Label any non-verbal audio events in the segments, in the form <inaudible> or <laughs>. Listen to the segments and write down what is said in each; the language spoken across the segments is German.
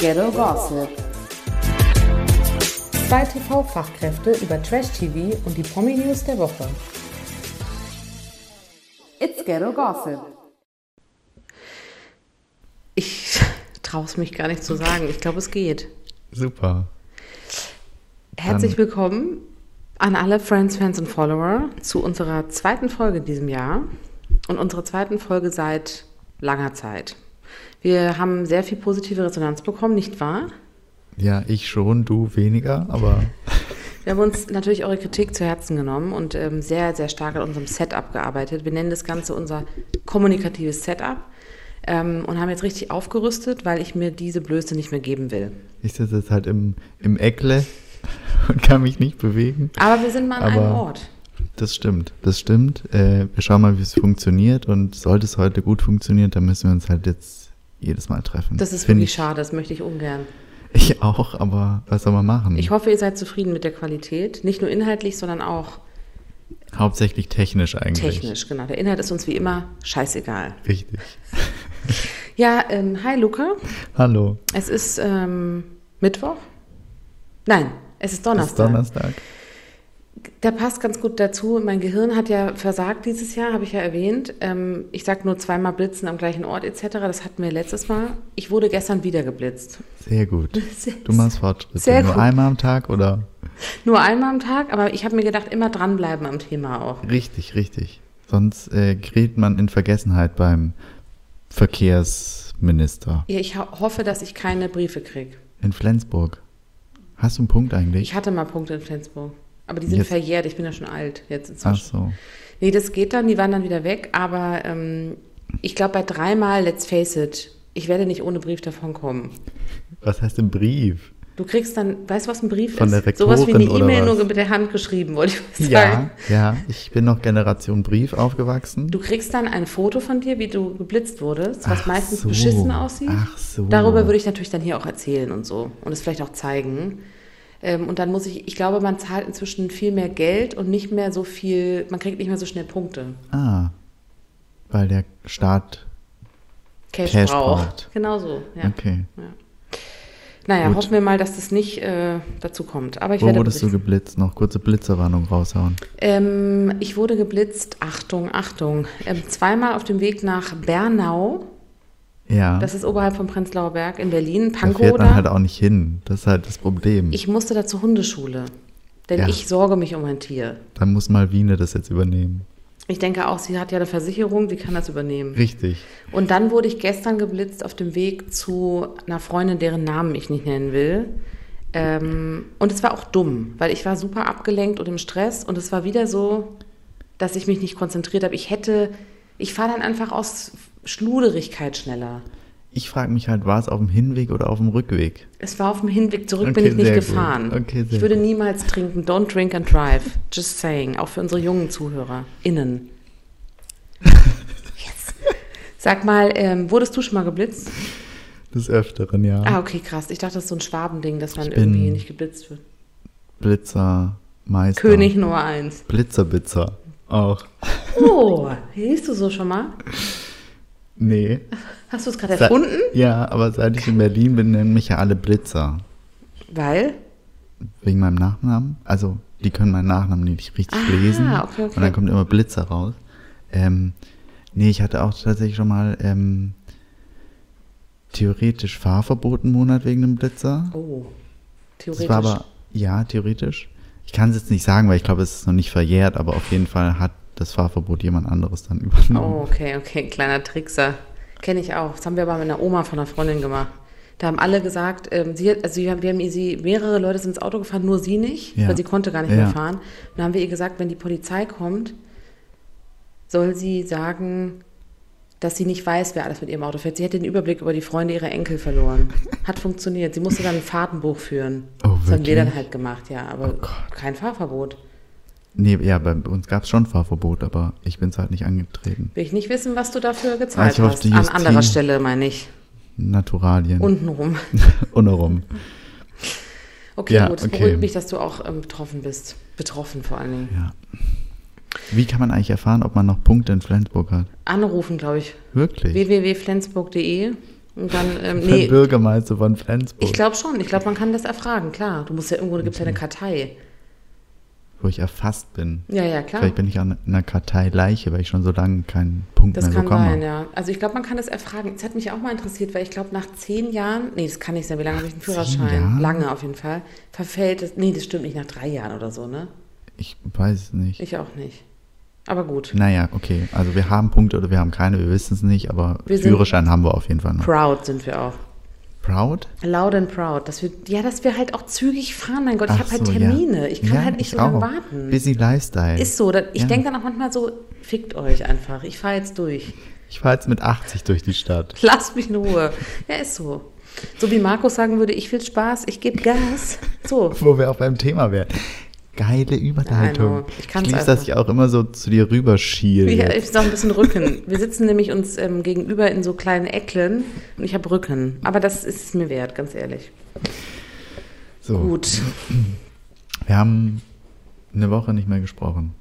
Ghetto Gossip. Zwei TV-Fachkräfte über Trash-TV und die Promi-News der Woche. It's Ghetto Gossip. Ich <laughs> traue es mich gar nicht zu sagen. Ich glaube, es geht. Super. Herzlich willkommen an alle Friends, Fans und Follower zu unserer zweiten Folge in diesem Jahr und unserer zweiten Folge seit langer Zeit. Wir haben sehr viel positive Resonanz bekommen, nicht wahr? Ja, ich schon, du weniger, aber <laughs> Wir haben uns natürlich eure Kritik zu Herzen genommen und ähm, sehr, sehr stark an unserem Setup gearbeitet. Wir nennen das Ganze unser kommunikatives Setup ähm, und haben jetzt richtig aufgerüstet, weil ich mir diese Blöße nicht mehr geben will. ich sitze jetzt halt im, im Eckle <laughs> und kann mich nicht bewegen. Aber wir sind mal an Aber- einem Ort. Das stimmt, das stimmt. Äh, wir schauen mal, wie es funktioniert und sollte es heute gut funktionieren, dann müssen wir uns halt jetzt jedes Mal treffen. Das ist Find wirklich ich, schade, das möchte ich ungern. Ich auch, aber was soll man machen? Ich hoffe, ihr seid zufrieden mit der Qualität. Nicht nur inhaltlich, sondern auch Hauptsächlich technisch eigentlich. technisch. Genau. Der Inhalt ist uns wie immer scheißegal. Richtig. Ja, ähm, hi Luca. Hallo. Es ist ähm, Mittwoch. Nein, es ist Es ist Donnerstag. Der passt ganz gut dazu. Mein Gehirn hat ja versagt dieses Jahr, habe ich ja erwähnt. Ähm, ich sage nur zweimal blitzen am gleichen Ort etc. Das hatten wir letztes Mal. Ich wurde gestern wieder geblitzt. Sehr gut. Sehr- Du machst Fortschritte. Sehr Nur gut. einmal am Tag oder? Nur einmal am Tag, aber ich habe mir gedacht, immer dranbleiben am Thema auch. Richtig, richtig. Sonst äh, gerät man in Vergessenheit beim Verkehrsminister Ja, ich ho hoffe, dass ich keine Briefe kriege. in Flensburg. Hast du einen Punkt eigentlich? Ich hatte mal Punkte in Flensburg. Aber die sind Jetzt- verjährt. Ich bin ja schon alt jetzt Ach inzwischen. so. Nee, das geht dann. Die waren dann wieder weg. Aber ähm, ich glaube, bei dreimal, let's face it, ich werde nicht ohne Brief davon kommen. Was heißt ein Brief? Du kriegst dann, weißt du, was ein Brief Von ist? der Sowas wie eine Rektorin E-Mail, nur mit der Hand geschrieben, wollte ich mal Ja, sagen. ja. Ich bin noch Generation Brief aufgewachsen. Du kriegst dann ein Foto von dir, wie du geblitzt wurdest, was Ach meistens so. beschissen aussieht. Ach so. Darüber würde ich natürlich dann hier auch erzählen und so und es vielleicht auch zeigen. Ähm, und dann muss ich, ich glaube, man zahlt inzwischen viel mehr Geld und nicht mehr so viel, man kriegt nicht mehr so schnell Punkte. Ah. Weil der Staat. Cash, Cash braucht. braucht. Genau so, ja. Okay. Naja, Gut. hoffen wir mal, dass das nicht äh, dazu kommt. Aber ich Wo werde wurdest du berichten. geblitzt? Noch kurze Blitzerwarnung raushauen. Ähm, ich wurde geblitzt, Achtung, Achtung, ähm, zweimal auf dem Weg nach Bernau. Ja. Das ist oberhalb von Prenzlauer Berg in Berlin, da fährt man Pankow. halt auch nicht hin. Das ist halt das Problem. Ich musste da zur Hundeschule, denn Ja. ich sorge mich um ein Tier. Dann muss Malvine das jetzt übernehmen. Ich denke auch, sie hat ja eine Versicherung, die kann das übernehmen. Richtig. Und dann wurde ich gestern geblitzt auf dem Weg zu einer Freundin, deren Namen ich nicht nennen will. Ähm, und es war auch dumm, weil ich war super abgelenkt und im Stress und es war wieder so, dass ich mich nicht konzentriert habe. Ich hätte, ich fahre dann einfach aus Schluderigkeit schneller. Ich frage mich halt, war es auf dem Hinweg oder auf dem Rückweg? Es war auf dem Hinweg zurück, bin Okay, ich nicht gefahren. Okay, ich würde gut. niemals trinken. Don't drink and drive. Just saying. Auch für unsere jungen ZuhörerInnen. <laughs> Yes. Sag mal, ähm, wurdest du schon mal geblitzt? Des Öfteren, ja. Ah, okay, krass. Ich dachte, das ist so ein Schwabending, dass man bin- irgendwie nicht geblitzt wird. Blitzer, Meister. König Nummer eins. Blitzerbitzer. Auch. Oh, siehst du so schon mal? <laughs> Nee. Hast du es gerade erfunden? Ja, aber seit ich in Berlin bin, nennen mich ja alle Blitzer. Weil? Wegen meinem Nachnamen. Also, die können meinen Nachnamen nicht richtig Ah, lesen. okay, okay. Und dann kommt immer Blitzer raus. Ähm, nee, ich hatte auch tatsächlich schon mal ähm, theoretisch Fahrverbot einen Monat wegen einem Blitzer. Oh, Das theoretisch. war aber, ja, theoretisch. Ich kann es jetzt nicht sagen, weil ich glaube, es ist noch nicht verjährt, aber auf jeden Fall hat das Fahrverbot jemand anderes dann übernommen. Oh, okay, okay, kleiner Trickser. Kenne ich auch. Das haben wir aber mit einer Oma von einer Freundin gemacht. Da haben alle gesagt, ähm, sie, also wir haben, wir haben ihr sie, mehrere Leute sind ins Auto gefahren, nur sie nicht, Ja. weil sie konnte gar nicht Ja. mehr fahren. Und dann haben wir ihr gesagt, wenn die Polizei kommt, soll sie sagen, dass sie nicht weiß, wer alles mit ihrem Auto fährt. Sie hätte den Überblick über die Freunde ihrer Enkel verloren. Hat funktioniert. Sie musste dann ein Fahrtenbuch führen. Oh, das haben wir dann halt gemacht, ja. Aber Oh kein Fahrverbot. Nee, ja, bei uns gab es schon Fahrverbot, aber ich bin es halt nicht angetreten. Will ich nicht wissen, was du dafür gezahlt ich hoffe, hast. An anderer Stelle, meine ich. Naturalien. Untenrum. <laughs> Untenrum. Okay, Ja, gut. Es okay. beruhigt mich, dass du auch ähm, betroffen bist. Betroffen vor allen Dingen. Ja. Wie kann man eigentlich erfahren, ob man noch Punkte in Flensburg hat? Anrufen, glaube ich. Wirklich? www.flensburg.de Und dann, ähm, nee, den Bürgermeister von Flensburg. ich glaube schon. Ich glaube, man kann das erfragen, klar. Du musst ja irgendwo, da gibt es ja eine Kartei. Wo ich erfasst bin. Ja, ja, klar. Vielleicht bin ich an einer Kartei Leiche, weil ich schon so lange keinen Punkt Das mehr kann bekomme. sein, ja. Also ich glaube, man kann das erfragen. Das hat mich auch mal interessiert, weil ich glaube, nach zehn Jahren, nee, das kann nicht sein, wie lange habe ich einen Führerschein? Jahren? Lange auf jeden Fall. Verfällt es, nee, das stimmt nicht, nach drei Jahren oder so, ne? Ich weiß es nicht. Ich auch nicht. Aber gut. Naja, okay. Also wir haben Punkte oder wir haben keine, wir wissen es nicht, aber Wir Führerschein haben wir auf jeden Fall noch. Proud sind wir auch. Proud? Loud and proud. Dass wir, ja, dass wir halt auch zügig fahren, mein Gott. Ich habe halt so, Termine. ja. Ich kann Ja, halt nicht ich so lange warten. Busy Lifestyle. Ist so. Ich Ja. denke dann auch manchmal so, fickt euch einfach. Ich fahre jetzt durch. Ich fahre jetzt mit 80 durch die Stadt. <laughs> Lasst mich in Ruhe. Ja, ist so. So wie Markus sagen würde, ich will Spaß, ich gebe Gas. So. Wo wir auch beim Thema wären. Geile Überleitung. Ich kann's lieb's, einfach. dass ich auch immer so zu dir rüberschiele. Ja, ich noch ein bisschen Rücken. Wir sitzen nämlich uns ähm, gegenüber in so kleinen Ecklen und ich habe Rücken. Aber das ist es mir wert, ganz ehrlich. so, Gut. wir haben eine Woche nicht mehr gesprochen.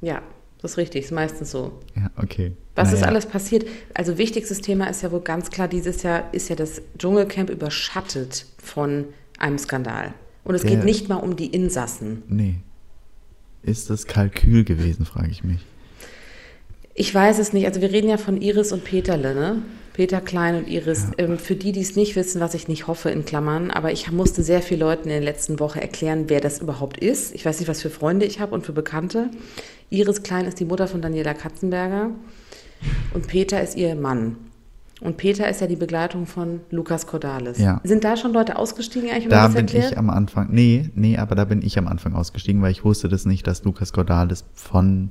Ja, das ist richtig. Ist meistens so. Ja, okay. Was ist Naja. alles passiert? Also wichtigstes Thema ist ja wohl ganz klar, dieses Jahr ist ja das Dschungelcamp überschattet von einem Skandal. Und es Der- geht nicht mal um die Insassen. Nee. Ist das Kalkül gewesen, frage ich mich. Ich weiß es nicht. Also wir reden ja von Iris und Peterle, ne? Peter Klein und Iris. Ähm, für die, die es nicht wissen, was ich nicht hoffe, in Klammern, aber ich musste sehr vielen Leuten in der letzten Woche erklären, wer das überhaupt ist. Ich weiß nicht, was für Freunde ich habe und für Bekannte. Iris Klein ist die Mutter von Daniela Katzenberger und Peter ist ihr Mann. Und Peter ist ja die Begleitung von Lukas Cordalis. Ja. Sind da schon Leute ausgestiegen eigentlich? Da bin erklärt? ich am Anfang, nee, nee, aber da bin ich am Anfang ausgestiegen, weil ich wusste das nicht, dass Lukas Cordalis von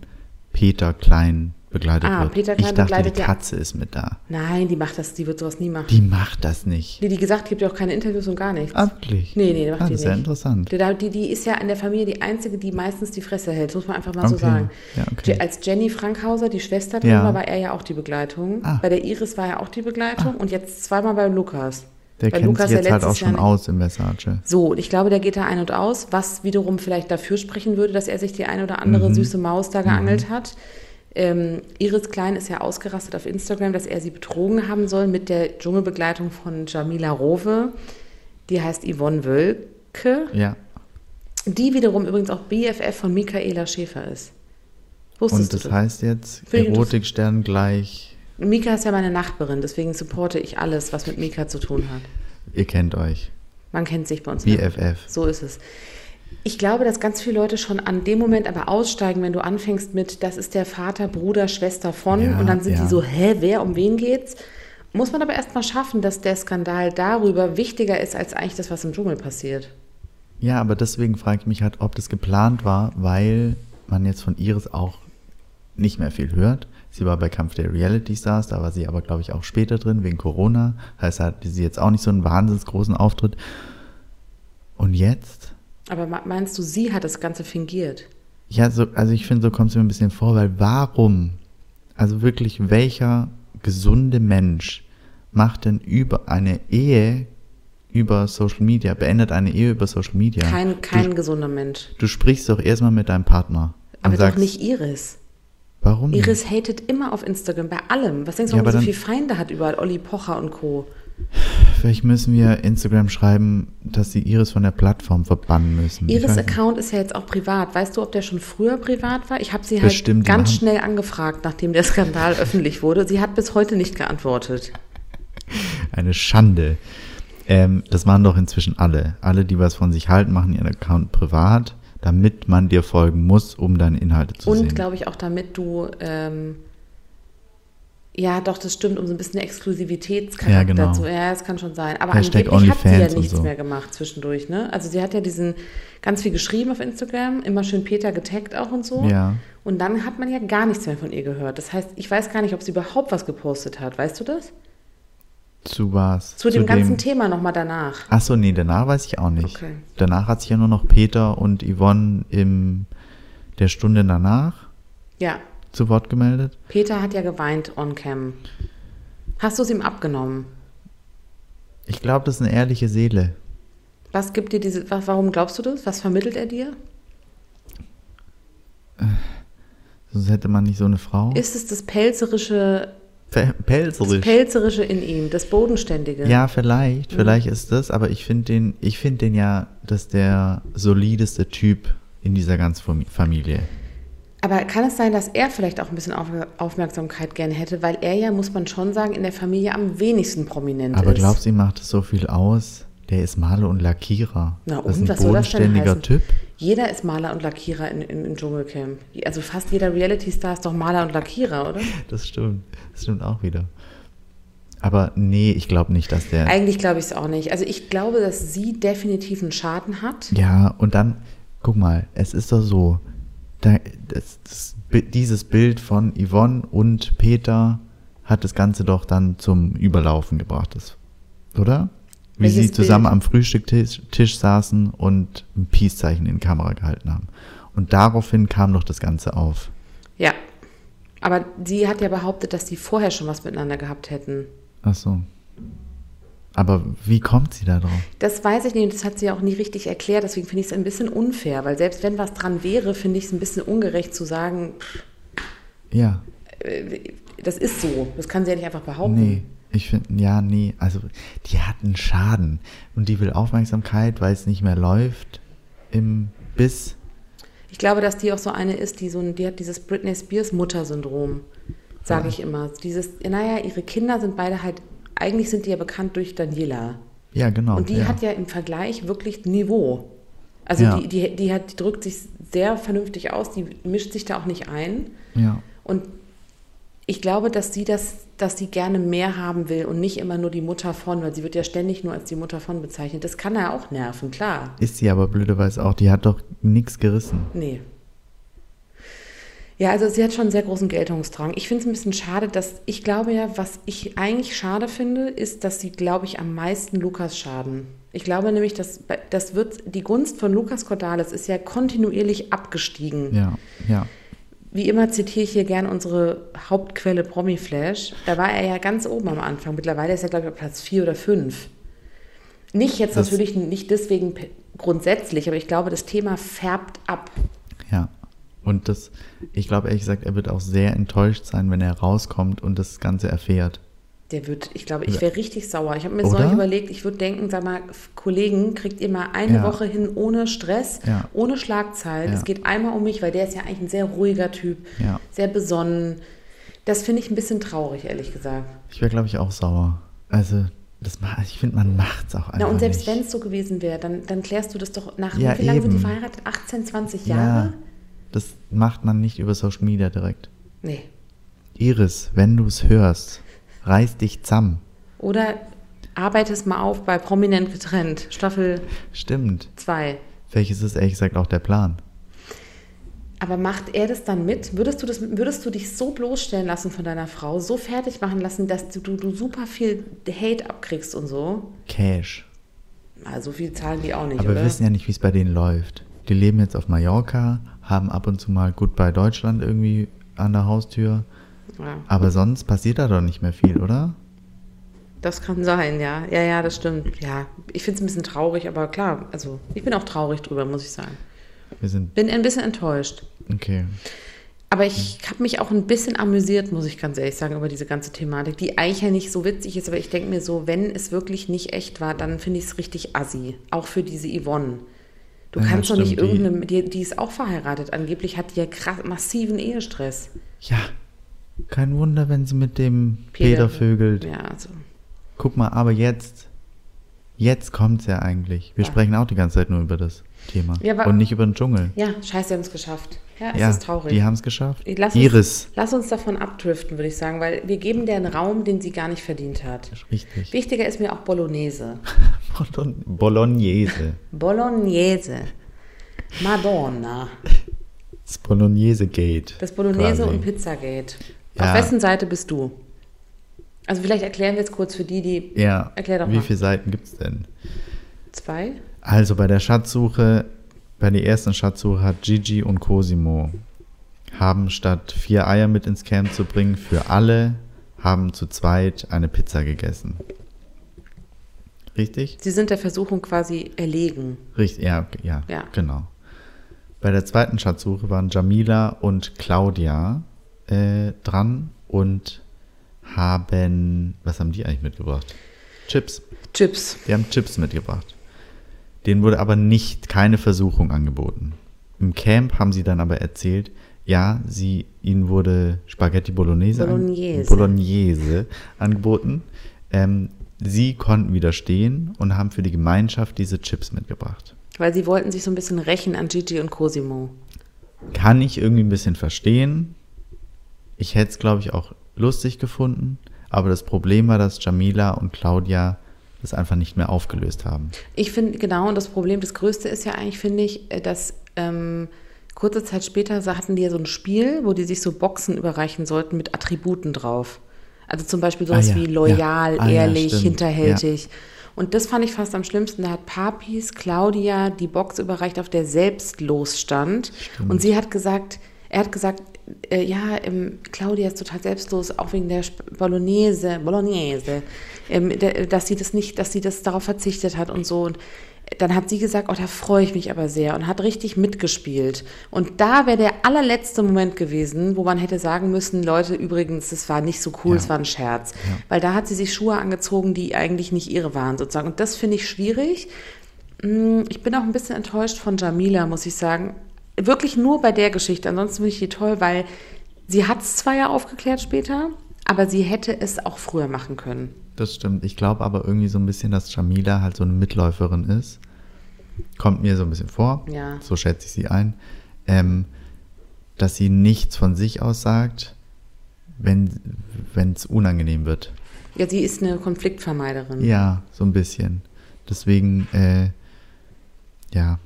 Peter Klein begleitet Ah, wird. Peter Klein ich dachte, begleitet die ja- Katze ist mit da. Nein, die macht das, die wird sowas nie machen. Die macht das nicht. Die, die gesagt, gibt ja auch keine Interviews und gar nichts. Ah, wirklich? Nee, nee, macht ah, die das ist ja nicht. interessant. Die, die, die ist ja in der Familie die Einzige, die meistens die Fresse hält, das muss man einfach mal so Okay. sagen. Ja, okay. Als Jenny Frankhauser, die Schwester drin Ja. war, war er ja auch die Begleitung. Ah. Bei der Iris war er auch die Begleitung und jetzt zweimal bei Lukas. Der Weil kennt Lukas sich ja jetzt halt auch schon Jahr aus im Versace. So, und ich glaube, der geht da ein und aus, was wiederum vielleicht dafür sprechen würde, dass er sich die eine oder andere Mhm. süße Maus da geangelt hat. Ähm, Iris Klein ist ja ausgerastet auf Instagram, dass er sie betrogen haben soll mit der Dschungelbegleitung von Jamila Rowe. Die heißt Yvonne Wölke. Ja. Die wiederum übrigens auch BFF von Michaela Schäfer ist. Wusstest Und das du das? heißt jetzt Erotikstern gleich, Mika ist ja meine Nachbarin, deswegen supporte ich alles, was mit Mika zu tun hat. ihr kennt euch. Man kennt sich bei uns. BFF. So ist es. Ich glaube, dass ganz viele Leute schon an dem Moment aber aussteigen, wenn du anfängst mit, das ist der Vater, Bruder, Schwester von, Ja, und dann sind ja. die so, hä, wer, um wen geht's? Muss man aber erst mal schaffen, dass der Skandal darüber wichtiger ist, als eigentlich das, was im Dschungel passiert. Ja, aber deswegen frage ich mich halt, ob das geplant war, weil man jetzt von Iris auch nicht mehr viel hört. Sie war bei Kampf der Reality Stars, da war sie aber, glaube ich, auch später drin, wegen Corona. Heißt, hatte sie jetzt auch nicht so einen wahnsinnig großen Auftritt. Und jetzt? Aber me- meinst du, sie hat das Ganze fingiert? Ja, so, also ich finde, so kommt es mir ein bisschen vor, weil warum? Also wirklich, welcher gesunde Mensch macht denn über eine Ehe über Social Media, beendet eine Ehe über Social Media? Kein, kein gesunder Mensch. Du sprichst doch erstmal mit deinem Partner. Aber sagst, doch nicht Iris. Warum nicht? Iris hatet immer auf Instagram, bei allem. Was denkst du, Ja, warum sie aber so viele Feinde hat überall? Olli Pocher und Co. Vielleicht müssen wir Instagram schreiben, dass sie Iris von der Plattform verbannen müssen. Iris. Account ist ja jetzt auch privat. Weißt du, ob der schon früher privat war? Ich habe sie halt Bestimmt, die ganz schnell angefragt, nachdem der Skandal <laughs> öffentlich wurde. Sie hat bis heute nicht geantwortet. Eine Schande. Ähm, das machen doch inzwischen alle. Alle, die was von sich halten, machen ihren Account privat, damit man dir folgen muss, um deine Inhalte zu Und sehen. glaube ich auch, damit du, ähm, ja, doch, das stimmt, um so ein bisschen Exklusivitätscharakter Ja, genau. zu, ja, das kann schon sein. Aber Hashtag angeblich hat sie ja nichts so. mehr gemacht zwischendurch, ne? Also sie hat ja diesen, ganz viel geschrieben auf Instagram, immer schön Peter getaggt auch und so. Ja. Und dann hat man ja gar nichts mehr von ihr gehört. Das heißt, ich weiß gar nicht, ob sie überhaupt was gepostet hat. Weißt du das? Zu was? Zu, dem ganzen Thema nochmal danach. Ach so, nee, danach weiß ich auch nicht. Okay. Danach hat sich ja nur noch Peter und Yvonne in der Stunde danach Ja, zu Wort gemeldet. Peter hat ja geweint on cam. Hast du es ihm abgenommen? Ich glaube, das ist eine ehrliche Seele. Was gibt dir diese, wa- warum glaubst du das? Was vermittelt er dir? Sonst hätte man nicht so eine Frau. Ist es das pelzerische Pe- Das Pelzerisch. Pelzerische in ihm, das Bodenständige. Ja, vielleicht, vielleicht ist das, aber ich finde den, ich finde den ja, dass der solideste Typ in dieser ganzen Fam- Familie. Aber kann es sein, dass er vielleicht auch ein bisschen Auf Aufmerksamkeit gerne hätte, weil er ja, muss man schon sagen, in der Familie am wenigsten prominent Aber ist. glaubst du, ihm macht es so viel aus? Der ist Maler und Lackierer. Na das ist und, ein was soll das denn bodenständiger heißen? Typ. Jeder ist Maler und Lackierer in, in, im Dschungelcamp. Also fast jeder Reality-Star ist doch Maler und Lackierer, oder? <laughs> Das stimmt. Das stimmt auch wieder. Aber nee, ich glaube nicht, dass der. Eigentlich glaube ich es auch nicht. Also ich glaube, dass sie definitiv einen Schaden hat. Ja, und dann, guck mal, es ist doch so, da, das, das, dieses Bild von Yvonne und Peter hat das Ganze doch dann zum Überlaufen gebracht, das, oder? Wie Welches sie zusammen Bild? am Frühstückstisch Tisch saßen und ein Peace-Zeichen in die Kamera gehalten haben. Und daraufhin kam doch das Ganze auf. Ja. Aber sie hat ja behauptet, dass die vorher schon was miteinander gehabt hätten. Ach so. Aber wie kommt sie da drauf? Das weiß ich nicht und das hat sie auch nie richtig erklärt. Deswegen finde ich es ein bisschen unfair, weil selbst wenn was dran wäre, finde ich es ein bisschen ungerecht zu sagen, Ja, äh, das ist so. Das kann sie ja nicht einfach behaupten. Nee, ich finde, ja, nee, also die hat einen Schaden und die will Aufmerksamkeit, weil es nicht mehr läuft im Biss. Ich glaube, dass die auch so eine ist, die so die hat dieses Britney Spears Mutter-Syndrom, sage ich immer. Dieses, naja, ihre Kinder sind beide halt, eigentlich sind die ja bekannt durch Daniela. Ja, genau. Und die ja. hat ja im Vergleich wirklich Niveau. Also Ja. die, die, die, hat, die drückt sich sehr vernünftig aus, die mischt sich da auch nicht ein. Ja, Und ich glaube, dass sie das, dass sie gerne mehr haben will und nicht immer nur die Mutter von, weil sie wird ja ständig nur als die Mutter von bezeichnet. Das kann ja auch nerven, klar. ist sie aber blöderweise auch, die hat doch nichts gerissen. Nee. Ja, also sie hat schon einen sehr großen Geltungsdrang. Ich finde es ein bisschen schade, dass ich glaube ja, was ich eigentlich schade finde, ist, dass sie, glaube ich, am meisten Lukas schaden. Ich glaube nämlich, dass das wird die Gunst von Lukas Cordalis ist ja kontinuierlich abgestiegen. Ja, ja. Wie immer zitiere ich hier gern unsere Hauptquelle Promiflash. Da war er ja ganz oben am Anfang. Mittlerweile ist er, glaube ich, auf Platz vier oder fünf. Nicht jetzt Das- natürlich nicht deswegen grundsätzlich, aber ich glaube, das Thema färbt ab. Und das, ich glaube ehrlich gesagt, er wird auch sehr enttäuscht sein, wenn er rauskommt und das Ganze erfährt. Der wird, ich glaube, ich wäre richtig sauer. Ich habe mir neulich überlegt, ich würde denken, sag mal, Kollegen, kriegt ihr mal eine Ja. Woche hin ohne Stress, Ja. ohne Schlagzeilen. Ja. Es geht einmal um mich, weil der ist ja eigentlich ein sehr ruhiger Typ, Ja. sehr besonnen. Das finde ich ein bisschen traurig, ehrlich gesagt. Ich wäre, glaube ich, auch sauer. Also, das, ich finde, man macht es auch einfach Na, und selbst wenn es so gewesen wäre, dann, dann klärst du das doch nach, wie lange sind die verheiratet? 18, 20 Ja, Jahre? Das macht man nicht über Social Media direkt. Nee. Iris, wenn du es hörst, reiß dich zusammen. Oder arbeite es mal auf bei Prominent getrennt, Staffel Stimmt. 2. Welches ist ehrlich gesagt auch der Plan? Aber macht er das dann mit? Würdest du, das, würdest du dich so bloßstellen lassen von deiner Frau, so fertig machen lassen, dass du, du, du super viel Hate abkriegst und so? Cash. Na, so viel zahlen die auch nicht, Aber oder? wir wissen ja nicht, wie es bei denen läuft. Die leben jetzt auf Mallorca, haben ab und zu mal Goodbye Deutschland irgendwie an der Haustür. ja, Aber sonst passiert da doch nicht mehr viel, oder? das kann sein, ja. Ja, ja, das stimmt. Ja, ich finde es ein bisschen traurig, aber klar, also ich bin auch traurig drüber, muss ich sagen. Wir sind. Bin ein bisschen enttäuscht. Okay. Aber ich habe mich auch ein bisschen amüsiert, muss ich ganz ehrlich sagen, über diese ganze Thematik, die eigentlich ja nicht so witzig ist, aber ich denke mir so, wenn es wirklich nicht echt war, dann finde ich es richtig assi. Auch für diese Yvonne. Du Ja, kannst doch nicht die- irgendeine, die, die ist auch verheiratet. Angeblich hat die ja krass, massiven Ehestress. Ja. Kein Wunder, wenn sie mit dem Peter, vögelt. Ja, also. Guck mal, aber jetzt. Jetzt kommt's ja eigentlich. Wir Ja. sprechen auch die ganze Zeit nur über das Thema. Ja, und nicht über den Dschungel. Ja, scheiße, wir haben es geschafft. Ja, es ja, ist traurig. die haben es geschafft. Lass uns, Iris. Lass uns davon abdriften, würde ich sagen, weil wir geben der einen Raum, den sie gar nicht verdient hat. Richtig. Wichtiger ist mir auch Bolognese. <laughs> Bologn- Bolognese. Bolognese. Madonna. Das Bolognese Gate. Das Bolognese quasi. und Pizzagate. Ja. Auf wessen Seite bist du? Also vielleicht erklären wir jetzt kurz für die, die Ja. Erklär doch Wie mal. viele Seiten gibt's denn? zwei. Also bei der Schatzsuche, bei der ersten Schatzsuche hat Gigi und Cosimo haben statt vier Eier mit ins Camp zu bringen für alle, haben zu zweit eine Pizza gegessen. Richtig? Sie sind der Versuchung quasi erlegen. Richtig, ja, ja, Ja. genau. Bei der zweiten Schatzsuche waren Jamila und Claudia äh, dran und haben, was haben die eigentlich mitgebracht? Chips. Chips. Die haben Chips mitgebracht. Denen wurde aber nicht keine Versuchung angeboten. Im Camp haben sie dann aber erzählt, ja, sie, ihnen wurde Spaghetti Bolognese, Bolognese. An, Bolognese angeboten. Ähm, sie konnten widerstehen und haben für die Gemeinschaft diese Chips mitgebracht. Weil sie wollten sich so ein bisschen rächen an Gigi und Cosimo. Kann ich irgendwie ein bisschen verstehen. Ich hätte es, glaube ich, auch lustig gefunden. Aber das Problem war, dass Jamila und Claudia das einfach nicht mehr aufgelöst haben. Ich finde, genau, und das Problem, das Größte ist ja eigentlich, finde ich, äh, dass ähm, kurze Zeit später hatten die ja so ein Spiel, wo die sich so Boxen überreichen sollten mit Attributen drauf. Also zum Beispiel sowas Ah, ja, wie loyal, ja. Ah, ja, ehrlich, stimmt, hinterhältig. Und das fand ich fast am schlimmsten. Da hat Papis Claudia die Box überreicht, auf der selbstlos stand. Und sie hat gesagt, er hat gesagt, äh, ja, ähm, Claudia ist total selbstlos, auch wegen der Bolognese, Bolognese, ähm, der, dass sie das nicht, dass sie das darauf verzichtet hat und so. Und dann hat sie gesagt, oh, da freue ich mich aber sehr und hat richtig mitgespielt. Und da wäre der allerletzte Moment gewesen, wo man hätte sagen müssen, Leute, übrigens, das war nicht so cool, Ja. es war ein Scherz. Weil da hat sie sich Schuhe angezogen, die eigentlich nicht ihre waren, sozusagen. Und das finde ich schwierig. Mm, Ich bin auch ein bisschen enttäuscht von Jamila, muss ich sagen. Wirklich nur bei der Geschichte. Ansonsten finde ich die toll, weil sie hat es zwar ja aufgeklärt später, aber sie hätte es auch früher machen können. Das stimmt. Ich glaube aber irgendwie so ein bisschen, dass Jamila halt so eine Mitläuferin ist. Kommt mir so ein bisschen vor. Ja. So schätze ich sie ein. Ähm, dass sie nichts von sich aus sagt, wenn es unangenehm wird. Ja, sie ist eine Konfliktvermeiderin. Ja, so ein bisschen. Deswegen, äh, ja,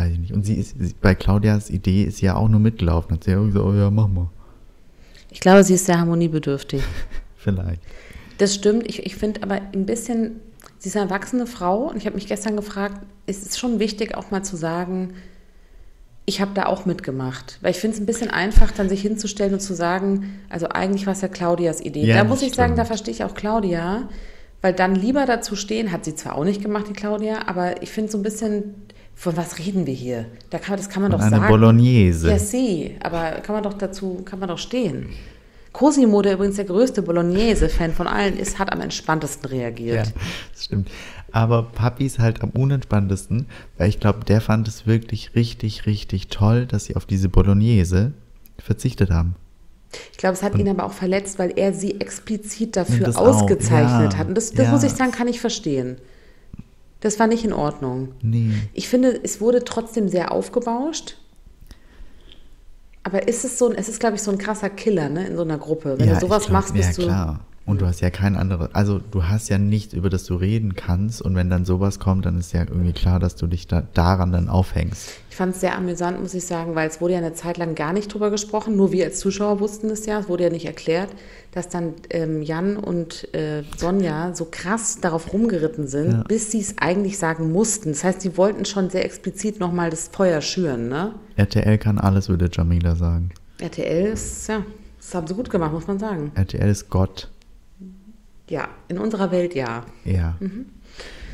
weiß ich nicht. Und sie ist, sie, bei Claudias Idee ist sie ja auch nur mitgelaufen. Hat sie ja irgendwie so, oh ja, mach mal. Ich glaube, sie ist sehr harmoniebedürftig. <laughs> Vielleicht. Das stimmt. Ich, ich finde aber ein bisschen, sie ist eine erwachsene Frau und ich habe mich gestern gefragt, es ist schon wichtig, auch mal zu sagen, ich habe da auch mitgemacht. Weil ich finde es ein bisschen einfach, dann sich hinzustellen und zu sagen, also eigentlich war es ja Claudias Idee. Ja, da muss ich sagen, stimmt. da verstehe ich auch Claudia, weil dann lieber dazu stehen, hat sie zwar auch nicht gemacht, die Claudia, aber ich finde so ein bisschen, von was reden wir hier? Da kann, das kann man Und doch eine sagen. Bolognese. Ja, sie, aber kann man doch dazu, kann man doch stehen. Cosimo, der übrigens der größte Bolognese-Fan von allen ist, hat am entspanntesten Ja, reagiert. das stimmt. Aber Papi ist halt am unentspanntesten, weil ich glaube, der fand es wirklich richtig, richtig toll, dass sie auf diese Bolognese verzichtet haben. Ich glaube, es hat ihn aber auch verletzt, weil er sie explizit dafür Das auch, ausgezeichnet ja, hat. Und das, das ja. muss ich sagen, kann ich verstehen. Das war nicht in Ordnung. Nee. Ich finde, es wurde trotzdem sehr aufgebauscht. Aber ist es so, ein- es ist, glaube ich, so ein krasser Killer, ne, in so einer Gruppe. Wenn ja, du sowas glaub, machst, bist ja, du. klar. Und du hast ja kein anderes, also du hast ja nichts, über das du reden kannst. Und wenn dann sowas kommt, dann ist ja irgendwie klar, dass du dich da, daran dann aufhängst. Ich fand es sehr amüsant, muss ich sagen, weil es wurde ja eine Zeit lang gar nicht drüber gesprochen. Nur wir als Zuschauer wussten es ja, es wurde ja nicht erklärt, dass dann ähm, Jan und äh, Sonja so krass darauf rumgeritten sind, Ja. bis sie es eigentlich sagen mussten. Das heißt, sie wollten schon sehr explizit nochmal das Feuer schüren. Ne? RTL kann alles, würde Jamila sagen. RTL ist, ja, das haben sie gut gemacht, muss man sagen. RTL ist Gott. Ja, in unserer Welt ja. Ja.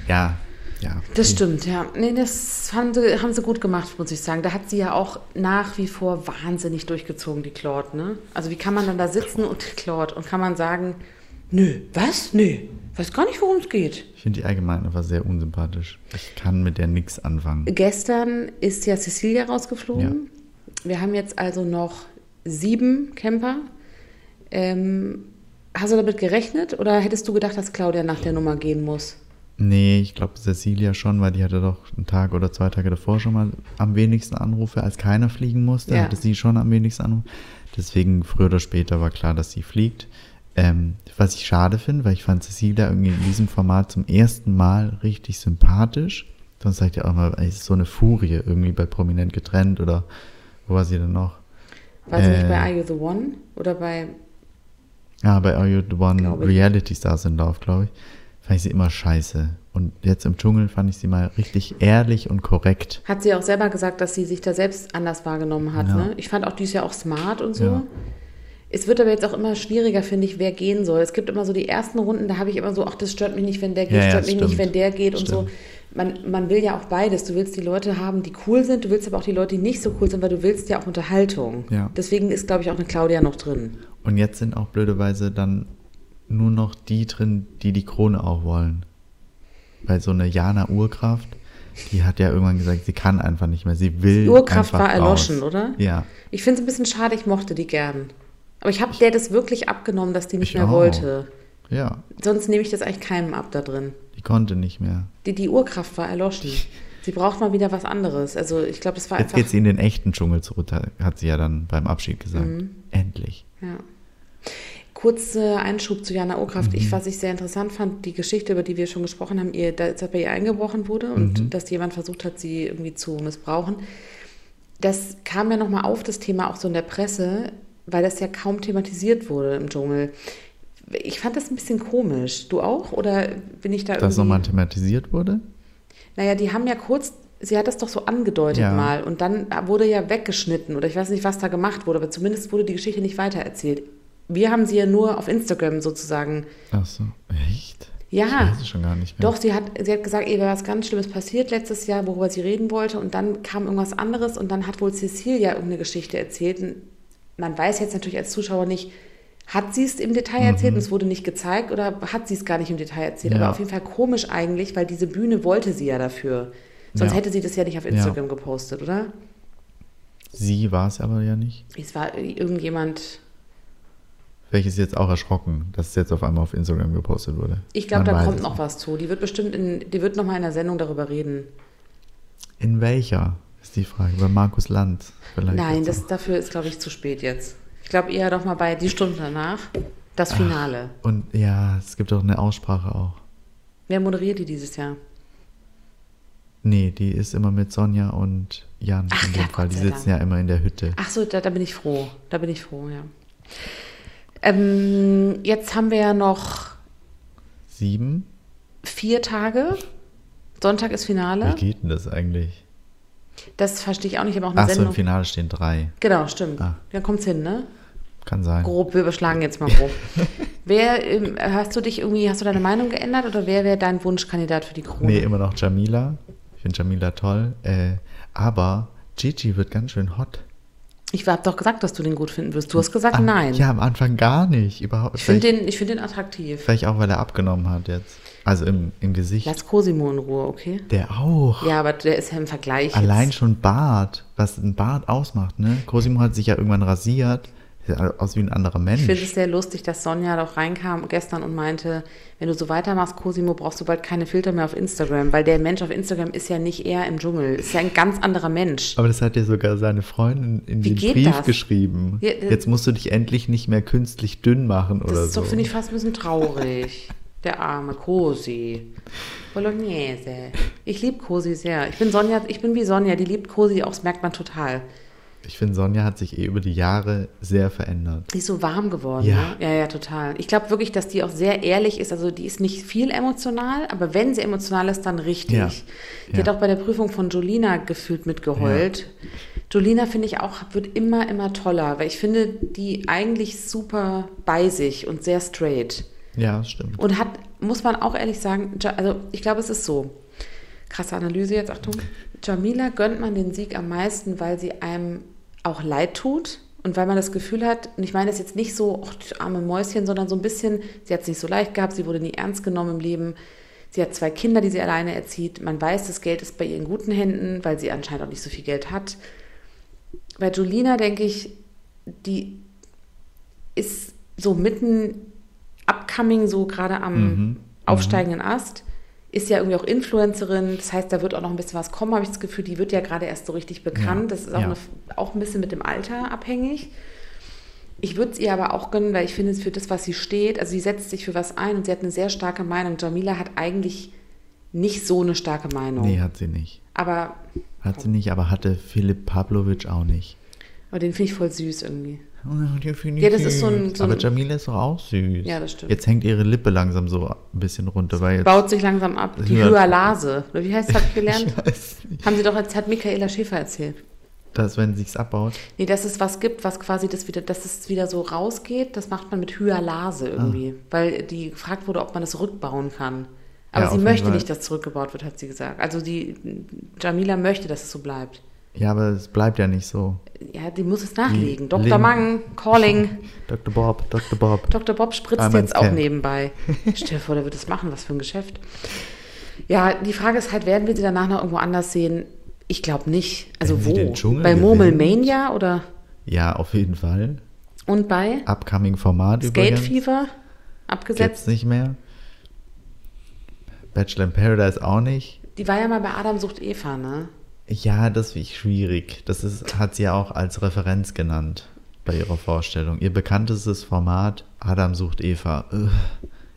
Ja, ja. Das stimmt, ja. Nee, das haben sie, haben sie gut gemacht, muss ich sagen. Da hat sie ja auch nach wie vor wahnsinnig durchgezogen, die Claude, ne? Also wie kann man dann da sitzen und Claude und kann man sagen, nö, was? Nö, weiß gar nicht, worum es geht. Ich finde die allgemein einfach sehr unsympathisch. Ich kann mit der nichts anfangen. Gestern ist ja Cecilia rausgeflogen. Wir haben jetzt also noch sieben Camper. Ähm, hast du damit gerechnet oder hättest du gedacht, dass Claudia nach der Nummer gehen muss? Nee, ich glaube Cecilia schon, weil die hatte doch einen Tag oder zwei Tage davor schon mal am wenigsten Anrufe, als keiner fliegen musste, Ja. hatte sie schon am wenigsten Anrufe. Deswegen früher oder später war klar, dass sie fliegt. Ähm, was ich schade finde, weil ich fand Cecilia irgendwie in diesem Format zum ersten Mal richtig sympathisch. Sonst sagt ja auch mal, ey, ist so eine Furie irgendwie bei Prominent getrennt oder wo war sie denn noch? War sie nicht Äh. bei Are You the One oder bei Ja, bei Are You the One. Reality Stars in Love, glaube ich. Fand ich sie immer scheiße. Und jetzt im Dschungel fand ich sie mal richtig ehrlich und korrekt. Hat sie auch selber gesagt, dass sie sich da selbst anders wahrgenommen hat. Ja. Ne? Ich fand auch, die ist ja auch smart und so. Ja. Es wird aber jetzt auch immer schwieriger, finde ich, wer gehen soll. Es gibt immer so die ersten Runden, da habe ich immer so, ach, das stört mich nicht, wenn der geht, Ja, stört mich stimmt. nicht, wenn der geht und so. Stimmt. Man, man will ja auch beides. Du willst die Leute haben, die cool sind, du willst aber auch die Leute, die nicht so cool sind, weil du willst ja auch Unterhaltung. Ja. Deswegen ist, glaube ich, auch eine Claudia noch drin. Und jetzt sind auch blöderweise dann nur noch die drin, die die Krone auch wollen. Weil so eine Jana Urkraft, die hat ja irgendwann gesagt, sie kann einfach nicht mehr. Sie will. Die Urkraft war erloschen, raus. oder? Ja. Ich finde es ein bisschen schade, ich mochte die gern. Aber ich habe der das wirklich abgenommen, dass die nicht Ich mehr auch. wollte. Ja. Sonst nehme ich das eigentlich keinem ab da drin. Die konnte nicht mehr. Die, die Urkraft war erloschen. Sie braucht mal wieder was anderes. Also ich glaube, das war Jetzt einfach. geht sie in den echten Dschungel zurück, hat sie ja dann beim Abschied gesagt. Mhm. Endlich. Ja. Kurzer Einschub zu Jana Urkraft. Mhm. Ich, was ich sehr interessant fand, die Geschichte, über die wir schon gesprochen haben, ihr, dass bei ihr eingebrochen wurde und Mhm. dass jemand versucht hat, sie irgendwie zu missbrauchen. Das kam ja nochmal auf, das Thema auch so in der Presse, weil das ja kaum thematisiert wurde im Dschungel. Ich fand das ein bisschen komisch. Du auch? Oder bin ich da Dass irgendwie... nochmal thematisiert wurde? Naja, die haben ja kurz, sie hat das doch so angedeutet Ja. mal und dann wurde ja weggeschnitten oder ich weiß nicht, was da gemacht wurde, aber zumindest wurde die Geschichte nicht weitererzählt. Wir haben sie ja nur auf Instagram sozusagen. Ach so. Echt? Ja. Ich weiß es schon gar nicht mehr. Doch, sie hat, sie hat gesagt, ihr wäre was ganz Schlimmes passiert letztes Jahr, worüber sie reden wollte und dann kam irgendwas anderes und dann hat wohl Cecilia irgendeine Geschichte erzählt. Und man weiß jetzt natürlich als Zuschauer nicht, hat sie es im Detail erzählt und es wurde nicht gezeigt oder hat sie es gar nicht im Detail erzählt? Mhm. Ja. Aber auf jeden Fall komisch eigentlich, weil diese Bühne wollte sie ja dafür. Sonst Ja. hätte sie das ja nicht auf Instagram gepostet, oder? Sie war es aber ja nicht. Es war irgendjemand, Welches jetzt auch erschrocken, dass es jetzt auf einmal auf Instagram gepostet wurde. ich glaube, da kommt noch nicht. was zu. Die wird bestimmt in, die wird noch mal in der Sendung darüber reden. In welcher, ist die Frage. Bei Markus Lanz vielleicht. Nein, das, dafür ist, glaube ich, zu spät jetzt. Ich glaube eher doch mal bei die Stunde danach, das Finale. Und ja, es gibt auch eine Aussprache auch. Wer moderiert die dieses Jahr? Nee, die ist immer mit Sonja und Jan Ach in ja, dem Fall. Gott Die sitzen Dank. ja immer in der Hütte. Ach so, da, da bin ich froh. Da bin ich froh, ja. Ähm, jetzt haben wir ja noch Sieben? vier Tage. Sonntag ist Finale. Wie geht denn das eigentlich? Das verstehe ich auch nicht. Ich habe auch eine Ach so, im. Finale stehen drei. Genau, stimmt. Ah. Da kommt's hin, ne? Kann sein. Grob, wir überschlagen jetzt mal grob. <laughs> wer, ähm, hast du dich irgendwie, hast du deine Meinung geändert oder wer wäre dein Wunschkandidat für die Krone? Nee, immer noch Jamila. Ich finde Jamila toll. Äh, aber Gigi wird ganz schön hot. Ich habe doch gesagt, dass du den gut finden wirst. Du hast gesagt, Ah, nein. Ja, am Anfang gar nicht. Überhaupt. Ich finde den, ich find den attraktiv. vielleicht auch, weil er abgenommen hat jetzt. Also im, im Gesicht. Lass Cosimo in Ruhe, okay? Der auch. Ja, aber der ist ja im Vergleich. Allein jetzt. schon Bart, was ein Bart ausmacht, ne? Cosimo hat sich ja irgendwann rasiert. Sieht aus wie ein anderer Mensch. Ich finde es sehr lustig, dass Sonja doch reinkam gestern und meinte, wenn du so weitermachst, Cosimo, brauchst du bald keine Filter mehr auf Instagram, weil der Mensch auf Instagram ist ja nicht er im Dschungel, ist ja ein ganz anderer Mensch. Aber das hat ja sogar seine Freundin in Wie den Brief das? geschrieben. Ja, das- Jetzt musst du dich endlich nicht mehr künstlich dünn machen Das oder ist so. doch, finde ich, fast ein bisschen traurig. Der arme Cosi. Bolognese. Ich liebe Cosi sehr. Ich bin Sonja, ich bin wie Sonja, die liebt Cosi auch, das merkt man total. Ich finde, Sonja hat sich eh über die Jahre sehr verändert. Die ist so warm geworden, Ja. ne? Ja, ja, total. Ich glaube wirklich, dass die auch sehr ehrlich ist. Also die ist nicht viel emotional, aber wenn sie emotional ist, dann richtig. Ja. Die Ja. hat auch bei der Prüfung von Jolina gefühlt mitgeheult. Jolina, finde ich auch, wird immer, immer toller, weil ich finde die eigentlich super bei sich und sehr straight. Ja, stimmt. Und hat, muss man auch ehrlich sagen, Ja- also ich glaube, es ist so. Krasse Analyse jetzt, Achtung. Jamila gönnt man den Sieg am meisten, weil sie einem auch leid tut und weil man das Gefühl hat, und ich meine das jetzt nicht so, ach, das arme Mäuschen, sondern so ein bisschen, sie hat es nicht so leicht gehabt, sie wurde nie ernst genommen im Leben. Sie hat zwei Kinder, die sie alleine erzieht. Man weiß, das Geld ist bei ihr in guten Händen, weil sie anscheinend auch nicht so viel Geld hat. Bei Jolina denke ich, die ist so mitten upcoming, so gerade am Mhm. aufsteigenden Ast. Ist ja irgendwie auch Influencerin, das heißt, da wird auch noch ein bisschen was kommen, habe ich das Gefühl. Die wird ja gerade erst so richtig bekannt. Ja, Das ist auch, ja. eine, auch ein bisschen mit dem Alter abhängig. Ich würde es ihr aber auch gönnen, weil ich finde, für das, was sie steht, also sie setzt sich für was ein und sie hat eine sehr starke Meinung. Jamila hat eigentlich nicht so eine starke Meinung. Nee, hat sie nicht. Aber, Hat sie nicht, aber hatte Philipp Pavlovic auch nicht. Aber den finde ich voll süß irgendwie. Ja, Ja, das ist so ein- so aber ein- Jamila ist doch auch süß. Ja, das stimmt. Jetzt hängt ihre Lippe langsam so ein bisschen runter, weil jetzt. Baut sich langsam ab. Die. Hyalase. Wie heißt das, habe <laughs> ich gelernt? Ich. Haben sie doch, das hat Michaela Schäfer erzählt. Dass, wenn sich's abbaut. Nee, dass es was gibt, was quasi das wieder, dass es wieder so rausgeht, das macht man mit Hyalase irgendwie. Weil die gefragt wurde, ob man das rückbauen kann. Aber Ja, sie möchte nicht, dass zurückgebaut wird, hat sie gesagt. Also die Jamila möchte, dass es so bleibt. Ja, aber es bleibt ja nicht so. Ja, die muss es nachlegen. Die Dr. Mang, Calling. <laughs> Dr. Bob, Dr. Bob. Dr. Bob spritzt jetzt auch Camp. nebenbei. <laughs> Stell dir vor, der wird es machen, was für ein Geschäft. Ja, die Frage ist halt, werden wir sie danach noch irgendwo anders sehen? Ich glaube nicht. Also sie wo? Bei gewinnt. Murmelmania oder Ja, auf jeden Fall. und bei Upcoming Format Skate übrigens. Fever Gibt's abgesetzt? nicht mehr. Bachelor in Paradise auch nicht. Die war ja mal bei Adam sucht Eva, ne? Ja, das finde ich schwierig. Das ist, hat sie ja auch als Referenz genannt bei ihrer Vorstellung. Ihr bekanntestes Format, Adam sucht Eva.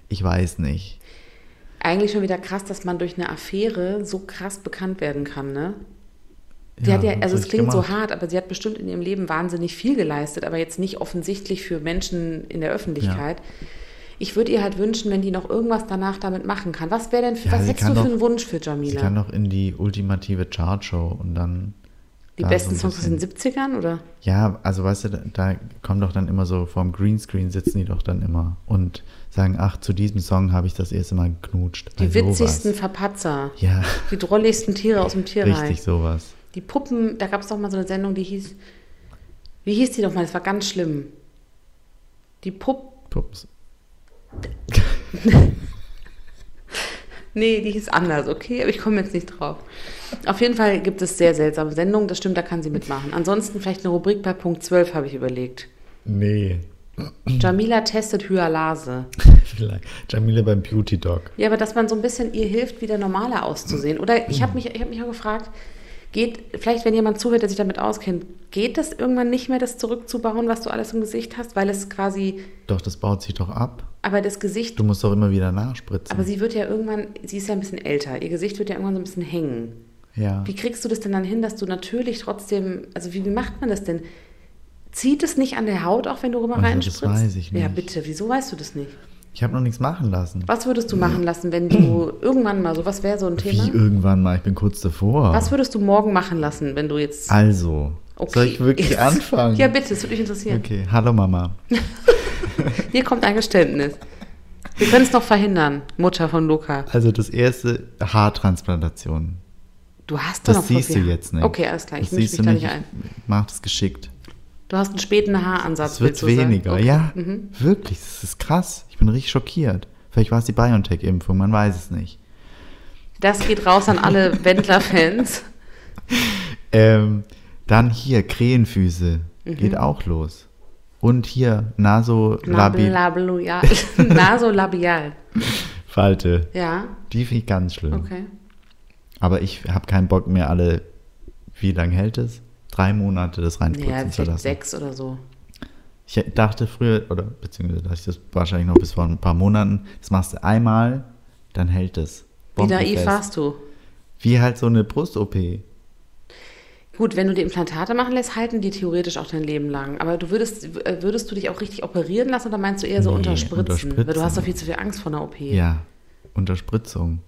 Ich weiß nicht. Eigentlich schon wieder krass, dass man durch eine Affäre so krass bekannt werden kann, ne? Sie hat ja, also es klingt so gemacht. hart, aber sie hat bestimmt in ihrem Leben wahnsinnig viel geleistet, aber jetzt nicht offensichtlich für Menschen in der Öffentlichkeit. Ich würde ihr halt wünschen, wenn die noch irgendwas danach damit machen kann. Was wäre denn, für, Ja, was sie hättest du für doch- einen Wunsch für Sie Jamila? kann doch in die ultimative Chartshow und dann. die besten so Songs aus den bisschen- 70ern, oder? Ja, also weißt du, da, da kommen doch dann immer so vorm Greenscreen sitzen die doch dann immer und sagen, ach, zu diesem Song habe ich das erste Mal geknutscht. Die Bei witzigsten sowas. Verpatzer. Ja, Die drolligsten Tiere aus dem Tierreich. richtig sowas. Die Puppen, da gab es doch mal so eine Sendung, die hieß, wie hieß die doch mal? Das war ganz schlimm. Die Pupp, Pups. Nee, die hieß anders, okay, aber ich komme jetzt nicht drauf. Auf jeden Fall gibt es sehr seltsame Sendungen, das stimmt, da kann sie mitmachen. Ansonsten vielleicht eine Rubrik bei Punkt 12, habe ich überlegt. Nee. Jamila testet Hyalase. Vielleicht. Jamila beim Beauty Dog. Ja, aber dass man so ein bisschen ihr hilft, wieder normaler auszusehen. Oder ich habe mich, ich hab mich auch gefragt, geht, vielleicht wenn jemand zuhört, der sich damit auskennt, geht das irgendwann nicht mehr, das zurückzubauen, was du alles im Gesicht hast? Weil es quasi, Doch, das baut sich doch ab. aber das Gesicht, Du musst doch immer wieder nachspritzen. aber sie wird ja irgendwann, sie ist ja ein bisschen älter, ihr Gesicht wird ja irgendwann so ein bisschen hängen. ja. Wie kriegst du das denn dann hin, dass du natürlich trotzdem, also wie, wie macht man das denn? Zieht es nicht an der Haut auch, wenn du rüber Also, das reinspritzt? weiß ich Ja, nicht. bitte, wieso weißt du das nicht? Ich habe noch nichts machen lassen. Was würdest du machen lassen, wenn du <clears throat> irgendwann mal so, was wäre so ein Thema? Wie irgendwann mal, ich bin kurz davor. Was würdest du morgen machen lassen, wenn du jetzt. also, Okay. soll ich wirklich Jetzt- anfangen? Ja, bitte, das würde mich interessieren. Okay, hallo Mama. <laughs> Hier kommt ein Geständnis. Wir können es noch verhindern, Mutter von Luca. Also das erste, Haartransplantation. Du hast doch noch Das voll siehst du jetzt nicht. Okay, alles klar, ich Das mische siehst mich du da nicht. ein. Mach das geschickt. Du hast einen späten Haaransatz. Es wird weniger. Okay. Ja, Mhm. wirklich. Das ist krass. Ich bin richtig schockiert. Vielleicht war es die BioNTech-Impfung, man weiß es nicht. Das geht raus an alle <laughs> Wendler-Fans. Ähm, dann hier, Krähenfüße. Mhm. Geht auch los. Und hier, Nasolabi Nabelabial. <laughs> Nasolabial. Falte. Ja, Die finde ich ganz schlimm. okay. Aber ich habe keinen Bock mehr alle, wie lange hält es? Drei Monate das reinspritzen Ja, zu vielleicht lassen. sechs oder so. Ich dachte früher, oder beziehungsweise dachte ich das wahrscheinlich noch bis vor ein paar Monaten, das machst du einmal, dann hält es. Wie naiv warst du? Wie halt so eine Brust-OP. Gut, wenn du die Implantate machen lässt, halten die theoretisch auch dein Leben lang. Aber du würdest, würdest du dich auch richtig operieren lassen oder meinst du eher so Nee, unterspritzen? unterspritzen. Weil du hast doch viel zu viel Angst vor einer OP. Ja, Unterspritzung.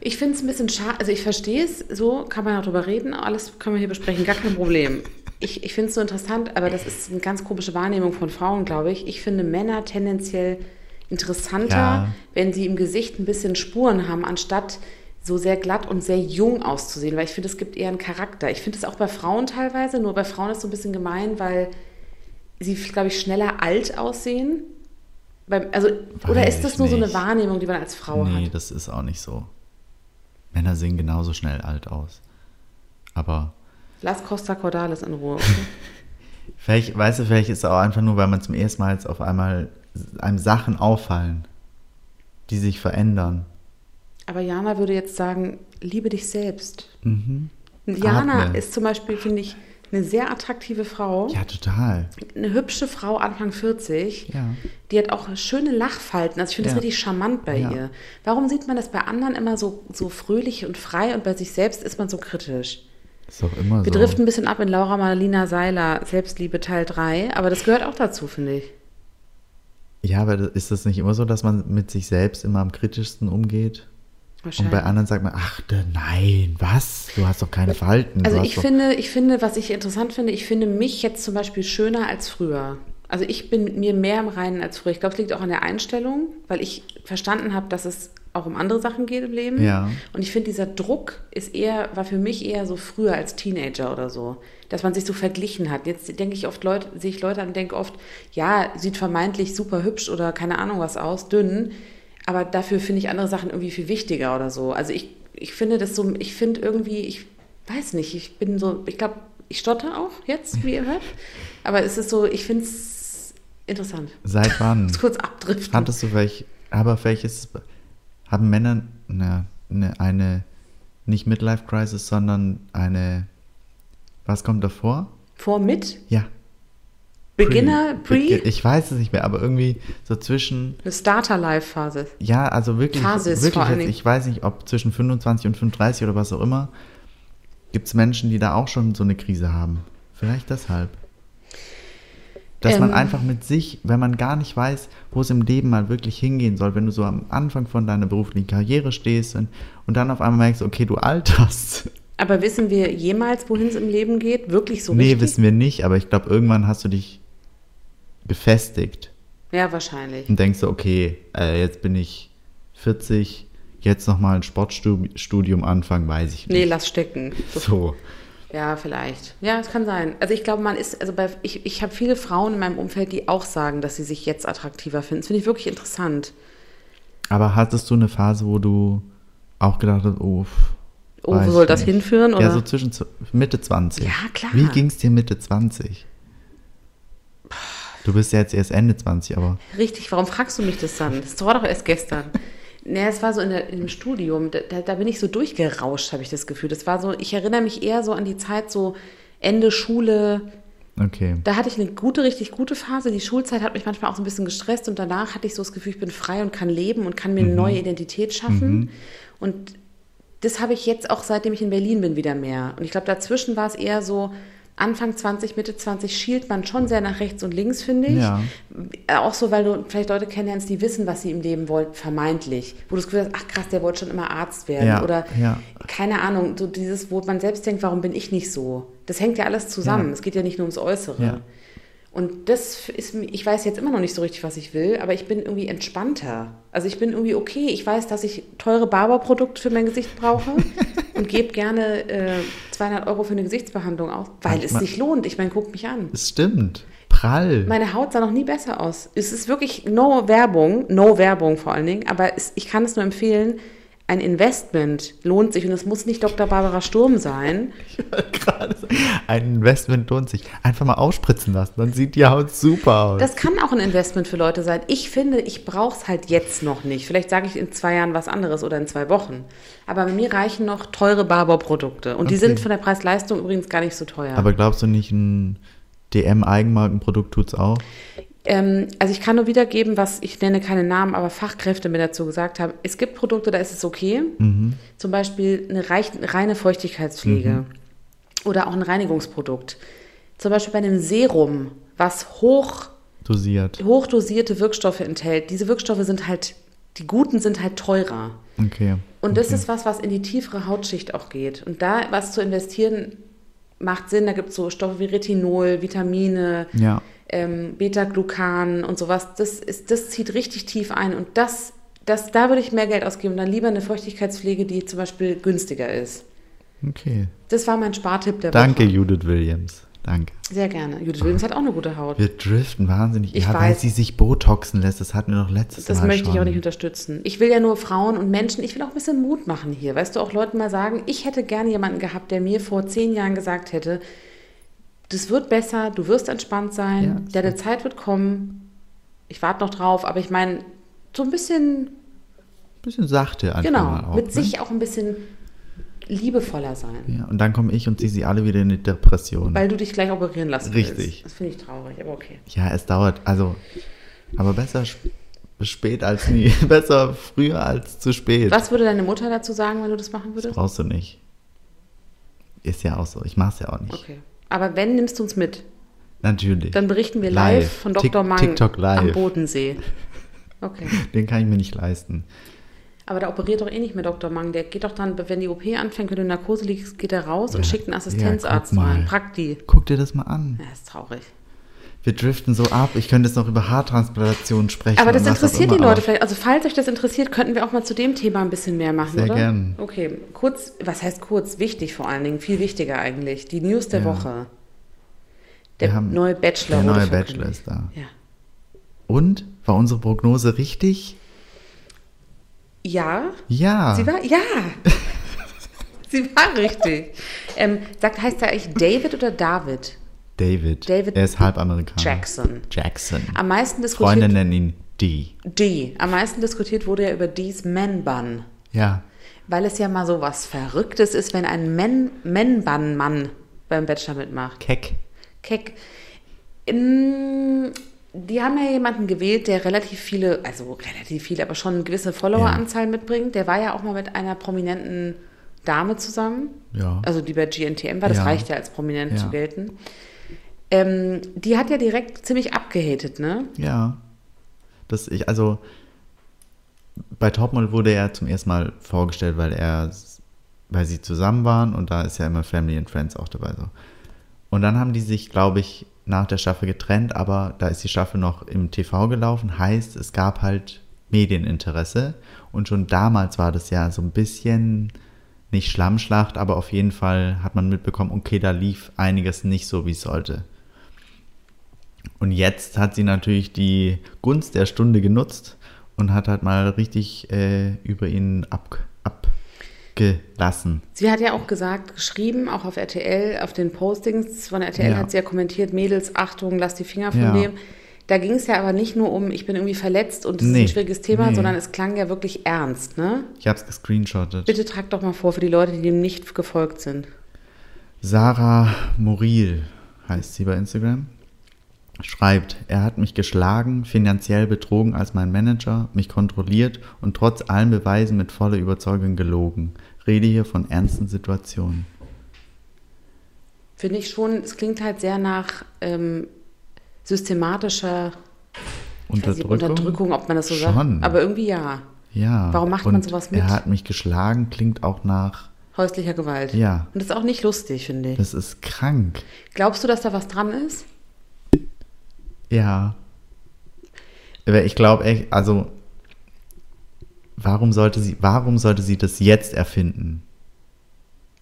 Ich finde es ein bisschen schade, also ich verstehe es, so kann man auch drüber reden, alles können wir hier besprechen, gar kein Problem. Ich, ich finde es so interessant, aber das ist eine ganz komische Wahrnehmung von Frauen, glaube ich. Ich finde Männer tendenziell interessanter, Ja. wenn sie im Gesicht ein bisschen Spuren haben, anstatt so sehr glatt und sehr jung auszusehen, weil ich finde, es gibt eher einen Charakter. Ich finde es auch bei Frauen teilweise, nur bei Frauen ist es so ein bisschen gemein, weil sie, glaube ich, schneller alt aussehen. Beim, also, oder ist das nur so eine nicht. Wahrnehmung, die man als Frau nee, hat? das ist auch nicht so. Männer sehen genauso schnell alt aus. Aber Lass Costa Cordalis in Ruhe. Okay? <laughs> vielleicht, weißt du, vielleicht ist es auch einfach nur, weil man zum ersten Mal jetzt auf einmal einem Sachen auffallen, die sich verändern. Aber Jana würde jetzt sagen, liebe dich selbst. Mhm. Jana Atme. ist zum Beispiel, finde ich, eine sehr attraktive Frau. Ja, total. Eine hübsche Frau, Anfang 40. Ja. Die hat auch schöne Lachfalten. Also ich finde das Ja. richtig charmant bei Ja. ihr. Warum sieht man das bei anderen immer so, so fröhlich und frei und bei sich selbst ist man so kritisch? Ist doch immer Wir so. driften ein bisschen ab in Laura Marlina Seiler, Selbstliebe Teil 3, aber das gehört auch dazu, finde ich. Ja, aber das- ist das nicht immer so, dass man mit sich selbst immer am kritischsten umgeht? Und bei anderen sagt man, ach nein, was? Du hast doch keine Falten. Also ich finde, ich finde, was ich interessant finde, ich finde mich jetzt zum Beispiel schöner als früher. Also ich bin mit mir mehr im Reinen als früher. Ich glaube, es liegt auch an der Einstellung, weil ich verstanden habe, dass es auch um andere Sachen geht im Leben. Ja. Und ich finde, dieser Druck ist eher, war für mich eher so früher als Teenager oder so, dass man sich so verglichen hat. Jetzt denke ich oft Leute, sehe ich Leute an und denke oft, ja, sieht vermeintlich super hübsch oder keine Ahnung was aus, dünn, aber dafür finde ich andere Sachen irgendwie viel wichtiger oder so. Also ich, ich finde das so, ich finde irgendwie, ich weiß nicht, ich bin so, ich glaube, ich stotter auch jetzt, wie ihr hört, aber es ist so, ich finde es interessant. Seit wann? <laughs> Kurz abdriften. Hattest du welch, aber welches, haben Männer eine, eine, eine nicht Midlife-Crisis, sondern eine, was kommt davor? Vor, mit, Ja. Beginner, Pre, Begi- Ich weiß es nicht mehr, aber irgendwie so zwischen, eine Starter-Life-Phase. ja, also wirklich, Phasis wirklich vor jetzt, ich weiß nicht, ob zwischen 25 und 35 oder was auch immer, gibt es Menschen, die da auch schon so eine Krise haben. Vielleicht deshalb. Dass man Ähm. einfach mit sich, wenn man gar nicht weiß, wo es im Leben mal wirklich hingehen soll, wenn du so am Anfang von deiner beruflichen Karriere stehst und, und dann auf einmal merkst, okay, du alterst. Aber wissen wir jemals, wohin es im Leben geht? Wirklich so nee, richtig? wissen wir nicht, aber ich glaube, irgendwann hast du dich gefestigt Ja, wahrscheinlich. und denkst so, okay, äh, jetzt bin ich 40, jetzt nochmal ein Sportstudium anfangen, weiß ich Nee, nicht. lass stecken. So. Ja, vielleicht. Ja, es kann sein. Also ich glaube, man ist, also bei, ich, ich habe viele Frauen in meinem Umfeld, die auch sagen, dass sie sich jetzt attraktiver finden. Das finde ich wirklich interessant. Aber hattest du eine Phase, wo du auch gedacht hast, oh, Oh, wo soll das nicht. hinführen? Oder? Ja, so zwischen Mitte 20. Ja, klar. Wie ging es dir Mitte 20? Du bist ja jetzt erst Ende 20, aber Richtig, warum fragst du mich das dann? Das war doch erst gestern. Naja, es war so in, der, in dem Studium, da, da, da bin ich so durchgerauscht, habe ich das Gefühl. Das war so, ich erinnere mich eher so an die Zeit so Ende Schule. okay. Da hatte ich eine gute, richtig gute Phase. Die Schulzeit hat mich manchmal auch so ein bisschen gestresst und danach hatte ich so das Gefühl, ich bin frei und kann leben und kann mir eine neue Identität schaffen. Und das habe ich jetzt auch, seitdem ich in Berlin bin, wieder mehr. Und ich glaube, dazwischen war es eher so, Anfang 20, Mitte 20 schielt man schon sehr nach rechts und links, finde ich. Ja. Auch so, weil du vielleicht Leute kennenlernst, die wissen, was sie im Leben wollen, vermeintlich. Wo du das Gefühl hast, ach krass, der wollte schon immer Arzt werden. Ja, Oder ja. keine Ahnung, so dieses, wo man selbst denkt, warum bin ich nicht so? Das hängt ja alles zusammen. Es geht ja nicht nur ums Äußere. Und das ist, ich weiß jetzt immer noch nicht so richtig, was ich will, aber ich bin irgendwie entspannter. Also ich bin irgendwie okay. Ich weiß, dass ich teure Barberprodukte für mein Gesicht brauche <laughs> und gebe gerne äh, 200 Euro für eine Gesichtsbehandlung aus, weil es Manchmal- sich lohnt. Ich meine, guck mich an. Es stimmt. Prall. Meine Haut sah noch nie besser aus. Es ist wirklich no Werbung, no Werbung vor allen Dingen, aber es, ich kann es nur empfehlen. Ein Investment lohnt sich und es muss nicht Dr. Barbara Sturm sein. Gerade. Ein Investment lohnt sich. Einfach mal ausspritzen lassen, dann sieht die Haut super aus. Das kann auch ein Investment für Leute sein. Ich finde, ich brauche es halt jetzt noch nicht. Vielleicht sage ich in zwei Jahren was anderes oder in zwei Wochen. Aber mir reichen noch teure Barber-Produkte. Und die Okay. sind von der Preis-Leistung übrigens gar nicht so teuer. Aber glaubst du nicht, ein DM-Eigenmarkenprodukt tut's auch? Ähm, also ich kann nur wiedergeben, was ich nenne keine Namen, aber Fachkräfte mir dazu gesagt haben. Es gibt Produkte, da ist es okay. Zum Beispiel eine reich, reine Feuchtigkeitspflege oder auch ein Reinigungsprodukt. Zum Beispiel bei einem Serum, was hoch, Dosiert. hochdosierte Wirkstoffe enthält. Diese Wirkstoffe sind halt, die guten sind halt teurer. Okay. Und das okay. ist was, was in die tiefere Hautschicht auch geht. Und da was zu investieren, macht Sinn. Da gibt es so Stoffe wie Retinol, Vitamine, Ja. Ähm, Beta-Glucan und sowas. Das, ist, das zieht richtig tief ein. Und das, das, da würde ich mehr Geld ausgeben. Und dann lieber eine Feuchtigkeitspflege, die zum Beispiel günstiger ist. Okay. Das war mein Spartipp der Danke, Woche. Judith Williams. Danke. Sehr gerne. Judith Williams hat auch eine gute Haut. Wir driften wahnsinnig. Ich ja, weil weiß. sie sich Botoxen lässt. Das hatten wir doch letztes Das Mal möchte ich schon. auch nicht unterstützen. Ich will ja nur Frauen und Menschen, ich will auch ein bisschen Mut machen hier. Weißt du, auch Leuten mal sagen, ich hätte gerne jemanden gehabt, der mir vor zehn Jahren gesagt hätte, das wird besser, du wirst entspannt Ja, sein, das deine Zeit wird kommen. Ich warte noch drauf, aber ich meine, so ein bisschen, Bisschen sachte einfach genau, mal auch. mit ne? sich auch ein bisschen liebevoller sein. Ja, und dann komme ich und ziehe sie alle wieder in die Depression. Weil du dich gleich operieren lassen Richtig. willst. Das finde ich traurig, aber okay. ja, es dauert. Also, aber besser sp- spät als nie. <laughs> besser früher als zu spät. Was würde deine Mutter dazu sagen, wenn du das machen Das würdest? brauchst du nicht. Ist ja auch so. Ich mach's ja auch nicht. Okay. Aber wenn, nimmst du uns mit. Natürlich. Dann berichten wir live, Live. von Dr. Mang TikTok live. am Bodensee. Okay. <laughs> Den kann ich mir nicht leisten. Aber da operiert doch eh nicht mehr Dr. Mang. Der geht doch dann, wenn die OP anfängt, wenn du in Narkose liegst, geht er raus und schickt einen Assistenzarzt guck mal. rein. Prakti. Guck dir das mal an. Ja, ist traurig. Wir driften so ab. Ich könnte jetzt noch über Haartransplantation sprechen. Aber das interessiert die Leute vielleicht. Also falls euch das interessiert, könnten wir auch mal zu dem Thema ein bisschen mehr machen, Sehr oder? gern. Okay, kurz, was heißt kurz? Wichtig vor allen Dingen, viel wichtiger eigentlich. Die News der Ja. Woche. Der haben- neue Bachelor. Der neue. Bachelor ist da. Ja. Und? War unsere Prognose richtig? Ja, Ja. sie war, ja. <laughs> sie war richtig. Ähm, sagt, heißt er eigentlich David oder David? David. David er ist halb Amerikaner. Jackson. Jackson. Am meisten diskutiert, Freunde nennen ihn D. D. Am meisten diskutiert wurde ja über D's Man-Bun. Ja. Weil es ja mal so was Verrücktes ist, wenn ein Men- Man-Bun-Mann beim Bachelor mitmacht. Keck. Keck. In, die haben ja jemanden gewählt, der relativ viele, also relativ viele, aber schon eine gewisse Followeranzahl mitbringt. Der war ja auch mal mit einer prominenten Dame zusammen. Ja. Also die bei GNTM war, das Ja. reicht ja als prominent Ja. zu gelten. Ähm, die hat ja direkt ziemlich abgehatet, ne? Ja. Das ich, also bei Topmodel wurde er zum ersten Mal vorgestellt, weil er, weil sie zusammen waren und da ist ja immer Family and Friends auch dabei so. Und dann haben die sich, glaube ich, nach der Staffel getrennt, aber da ist die Staffel noch im TV gelaufen, heißt, es gab halt Medieninteresse und schon damals war das ja so ein bisschen nicht Schlammschlacht, aber auf jeden Fall hat man mitbekommen, okay, da lief einiges nicht so, wie es sollte. Und jetzt hat sie natürlich die Gunst der Stunde genutzt und hat halt mal richtig äh, über ihn ab, abgelassen. Sie hat ja auch gesagt, geschrieben, auch auf RTL, auf den Postings von RTL Ja. hat sie ja kommentiert, Mädels, Achtung, lass die Finger von Ja. dem. Da ging es ja aber nicht nur um, ich bin irgendwie verletzt und es ist Nee, ein schwieriges Thema, nee. sondern es klang ja wirklich ernst, ne? Ich habe es gescreenshottet. Bitte trag doch mal vor für die Leute, die dem nicht gefolgt sind. Sarah Moril heißt sie bei Instagram. Schreibt, er hat mich geschlagen, finanziell betrogen als mein Manager, mich kontrolliert und trotz allen Beweisen mit voller Überzeugung gelogen. Rede hier von ernsten Situationen. Finde ich schon, es klingt halt sehr nach ähm, systematischer weiß nicht, Unterdrückung? Unterdrückung, ob man das so Schon. sagt. Aber irgendwie ja. Ja. Warum macht man und sowas mit? Er hat mich geschlagen, klingt auch nach, Häuslicher Gewalt. Ja. Und das ist auch nicht lustig, finde ich. das ist krank. Glaubst du, dass da was dran ist? Ja. Aber ich glaube echt, also warum sollte sie, warum sollte sie das jetzt erfinden?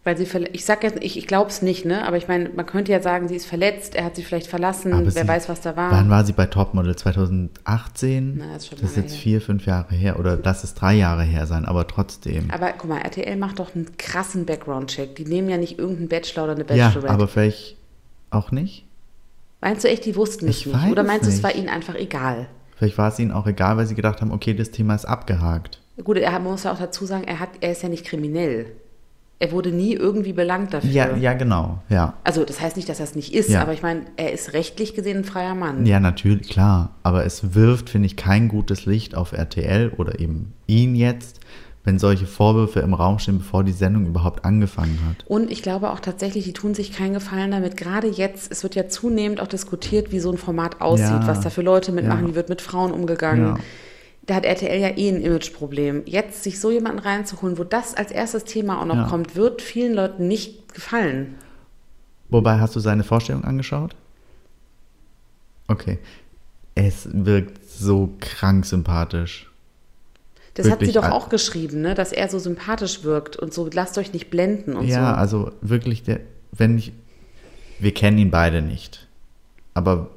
Weil sie ich sag jetzt, ich, ich glaube es nicht, ne? Aber ich meine, man könnte ja sagen, sie ist verletzt, er hat sie vielleicht verlassen, Aber wer sie- weiß, was da war. Wann war sie bei Topmodel? 2018? Na, ist schon das ist jetzt her. vier, fünf Jahre her oder lass es drei Jahre her sein, aber trotzdem. aber guck mal, RTL macht doch einen krassen Background-Check. Die nehmen ja nicht irgendeinen Bachelor oder eine ja, Bachelorette. aber vielleicht auch nicht. Meinst du echt, die wussten es Ich nicht? Oder meinst du, es war ihnen einfach egal? Vielleicht war es ihnen auch egal, weil sie gedacht haben, okay, das Thema ist abgehakt. Gut, er muss ja auch dazu sagen, er, hat, er ist ja nicht kriminell. Er wurde nie irgendwie belangt dafür. Ja, ja, genau, ja. Also das heißt nicht, dass er es nicht ist, Ja. aber ich meine, er ist rechtlich gesehen ein freier Mann. Ja, natürlich, klar. Aber es wirft, finde ich, kein gutes Licht auf RTL oder eben ihn jetzt, wenn solche Vorwürfe im Raum stehen, bevor die Sendung überhaupt angefangen hat. Und ich glaube auch tatsächlich, die tun sich keinen Gefallen damit. Gerade jetzt, es wird ja zunehmend auch diskutiert, wie so ein Format aussieht, Ja. was da für Leute mitmachen, Ja. wie wird mit Frauen umgegangen. Ja. Da hat RTL ja eh ein Imageproblem. Jetzt sich so jemanden reinzuholen, wo das als erstes Thema auch noch kommt, wird vielen Leuten nicht gefallen. Wobei, hast du seine Vorstellung angeschaut? Okay. Es wirkt so krank sympathisch. Das hat sie doch auch geschrieben, ne? dass er so sympathisch wirkt und so, lasst euch nicht blenden und ja, so. also wirklich, der, wenn ich, wir kennen ihn beide nicht, aber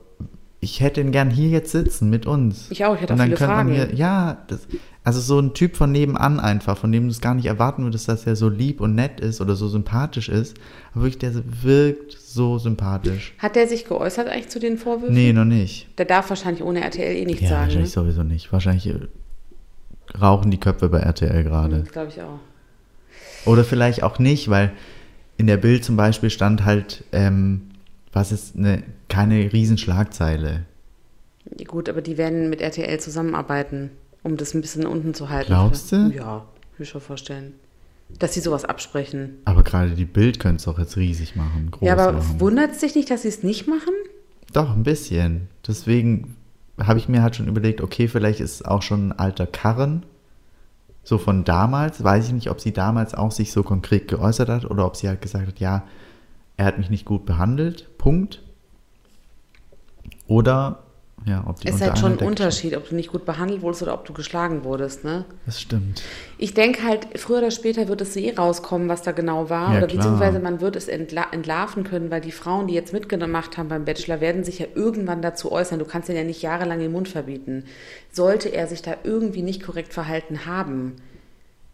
ich hätte ihn gern hier jetzt sitzen mit uns. Ich auch, ich hätte Und auch dann viele Fragen. Hier, ja, das, also so ein Typ von nebenan einfach, von dem du es gar nicht erwarten würdest, dass er so lieb und nett ist oder so sympathisch ist. Aber wirklich, der wirkt so sympathisch. Hat der sich geäußert eigentlich zu den Vorwürfen? Nee, noch nicht. Der darf wahrscheinlich ohne RTL eh nichts Ja, sagen. wahrscheinlich Ne? sowieso nicht. Wahrscheinlich äh, rauchen die Köpfe bei RTL gerade. Das glaube ich auch. Oder vielleicht auch nicht, weil in der Bild zum Beispiel stand halt, ähm, was ist eine, keine Riesenschlagzeile. Gut, aber die werden mit RTL zusammenarbeiten, um das ein bisschen unten zu halten. Glaubst du? Ja, ich schon vorstellen. Dass sie sowas absprechen. Aber gerade die Bild könnte es doch jetzt riesig machen, groß ja, aber wundert es dich nicht, dass sie es nicht machen? Doch, ein bisschen. Deswegen habe ich mir halt schon überlegt, okay, vielleicht ist es auch schon ein alter Karren. So von damals. Weiß ich nicht, ob sie damals auch sich so konkret geäußert hat oder ob sie halt gesagt hat, ja, er hat mich nicht gut behandelt. Punkt. Oder, ja, ob die Es ist halt schon ein Unterschied, ob du nicht gut behandelt wurdest oder ob du geschlagen wurdest, ne? Das stimmt. Ich denke halt, früher oder später wird es eh rauskommen, was da genau war. Ja, oder klar. beziehungsweise man wird es entla entlarven können, weil die Frauen, die jetzt mitgemacht haben beim Bachelor, werden sich ja irgendwann dazu äußern. Du kannst ihn ja nicht jahrelang den Mund verbieten. Sollte er sich da irgendwie nicht korrekt verhalten haben,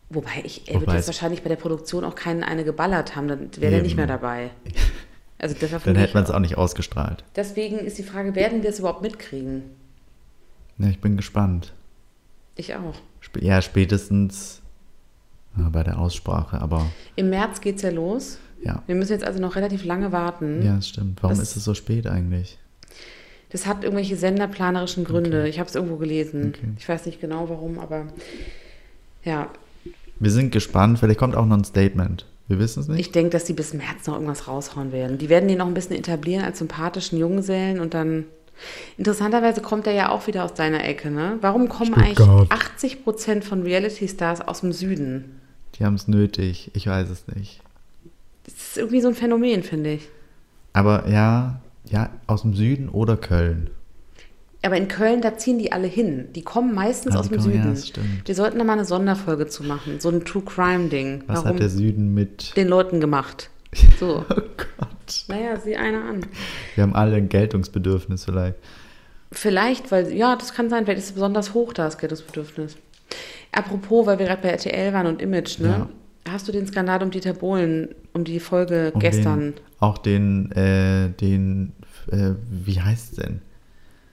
wobei ich, er wird Wobei jetzt es- wahrscheinlich bei der Produktion auch keinen eine geballert haben, dann wäre er nicht mehr dabei. <laughs> Also das war Dann hätte man es auch nicht ausgestrahlt. Deswegen ist die Frage, werden wir es überhaupt mitkriegen? Ja, ich bin gespannt. Ich auch. Sp ja, spätestens bei der Aussprache, aber Im März geht es ja los. ja. Wir müssen jetzt also noch relativ lange warten. Ja, das stimmt. Warum Das- ist es so spät eigentlich? Das hat irgendwelche senderplanerischen Gründe. Ich habe es irgendwo gelesen. Okay. Ich weiß nicht genau warum, aber ja, Wir sind gespannt. Vielleicht kommt auch noch ein Statement. Wir wissen es nicht. ich denke, dass die bis März noch irgendwas raushauen werden. Die werden den noch ein bisschen etablieren als sympathischen Junggesellen und dann. Interessanterweise kommt er ja auch wieder aus deiner Ecke, ne? Warum kommen eigentlich Stuttgart. 80 Prozent von Reality-Stars aus dem Süden? Die haben es nötig. Ich weiß es nicht. Das ist irgendwie so ein Phänomen, finde ich. Aber ja, ja, aus dem Süden oder Köln. Aber in Köln, da ziehen die alle hin. Die kommen meistens Ah, aus dem kommen- ja, Süden. das stimmt. Wir sollten da mal eine Sonderfolge zu machen. So ein True Crime-Ding. Was Warum hat der Süden mit. den Leuten gemacht? <laughs> So. Oh Gott. naja, sieh einer an. Wir haben alle ein Geltungsbedürfnis vielleicht. Vielleicht, weil, ja, das kann sein, vielleicht ist es besonders hoch, das Geltungsbedürfnis. Apropos, weil wir gerade bei RTL waren und Image, ne? Hast du den Skandal um Dieter Bohlen, um die Folge Um gestern, Den, auch den, äh, den, äh, wie heißt es denn?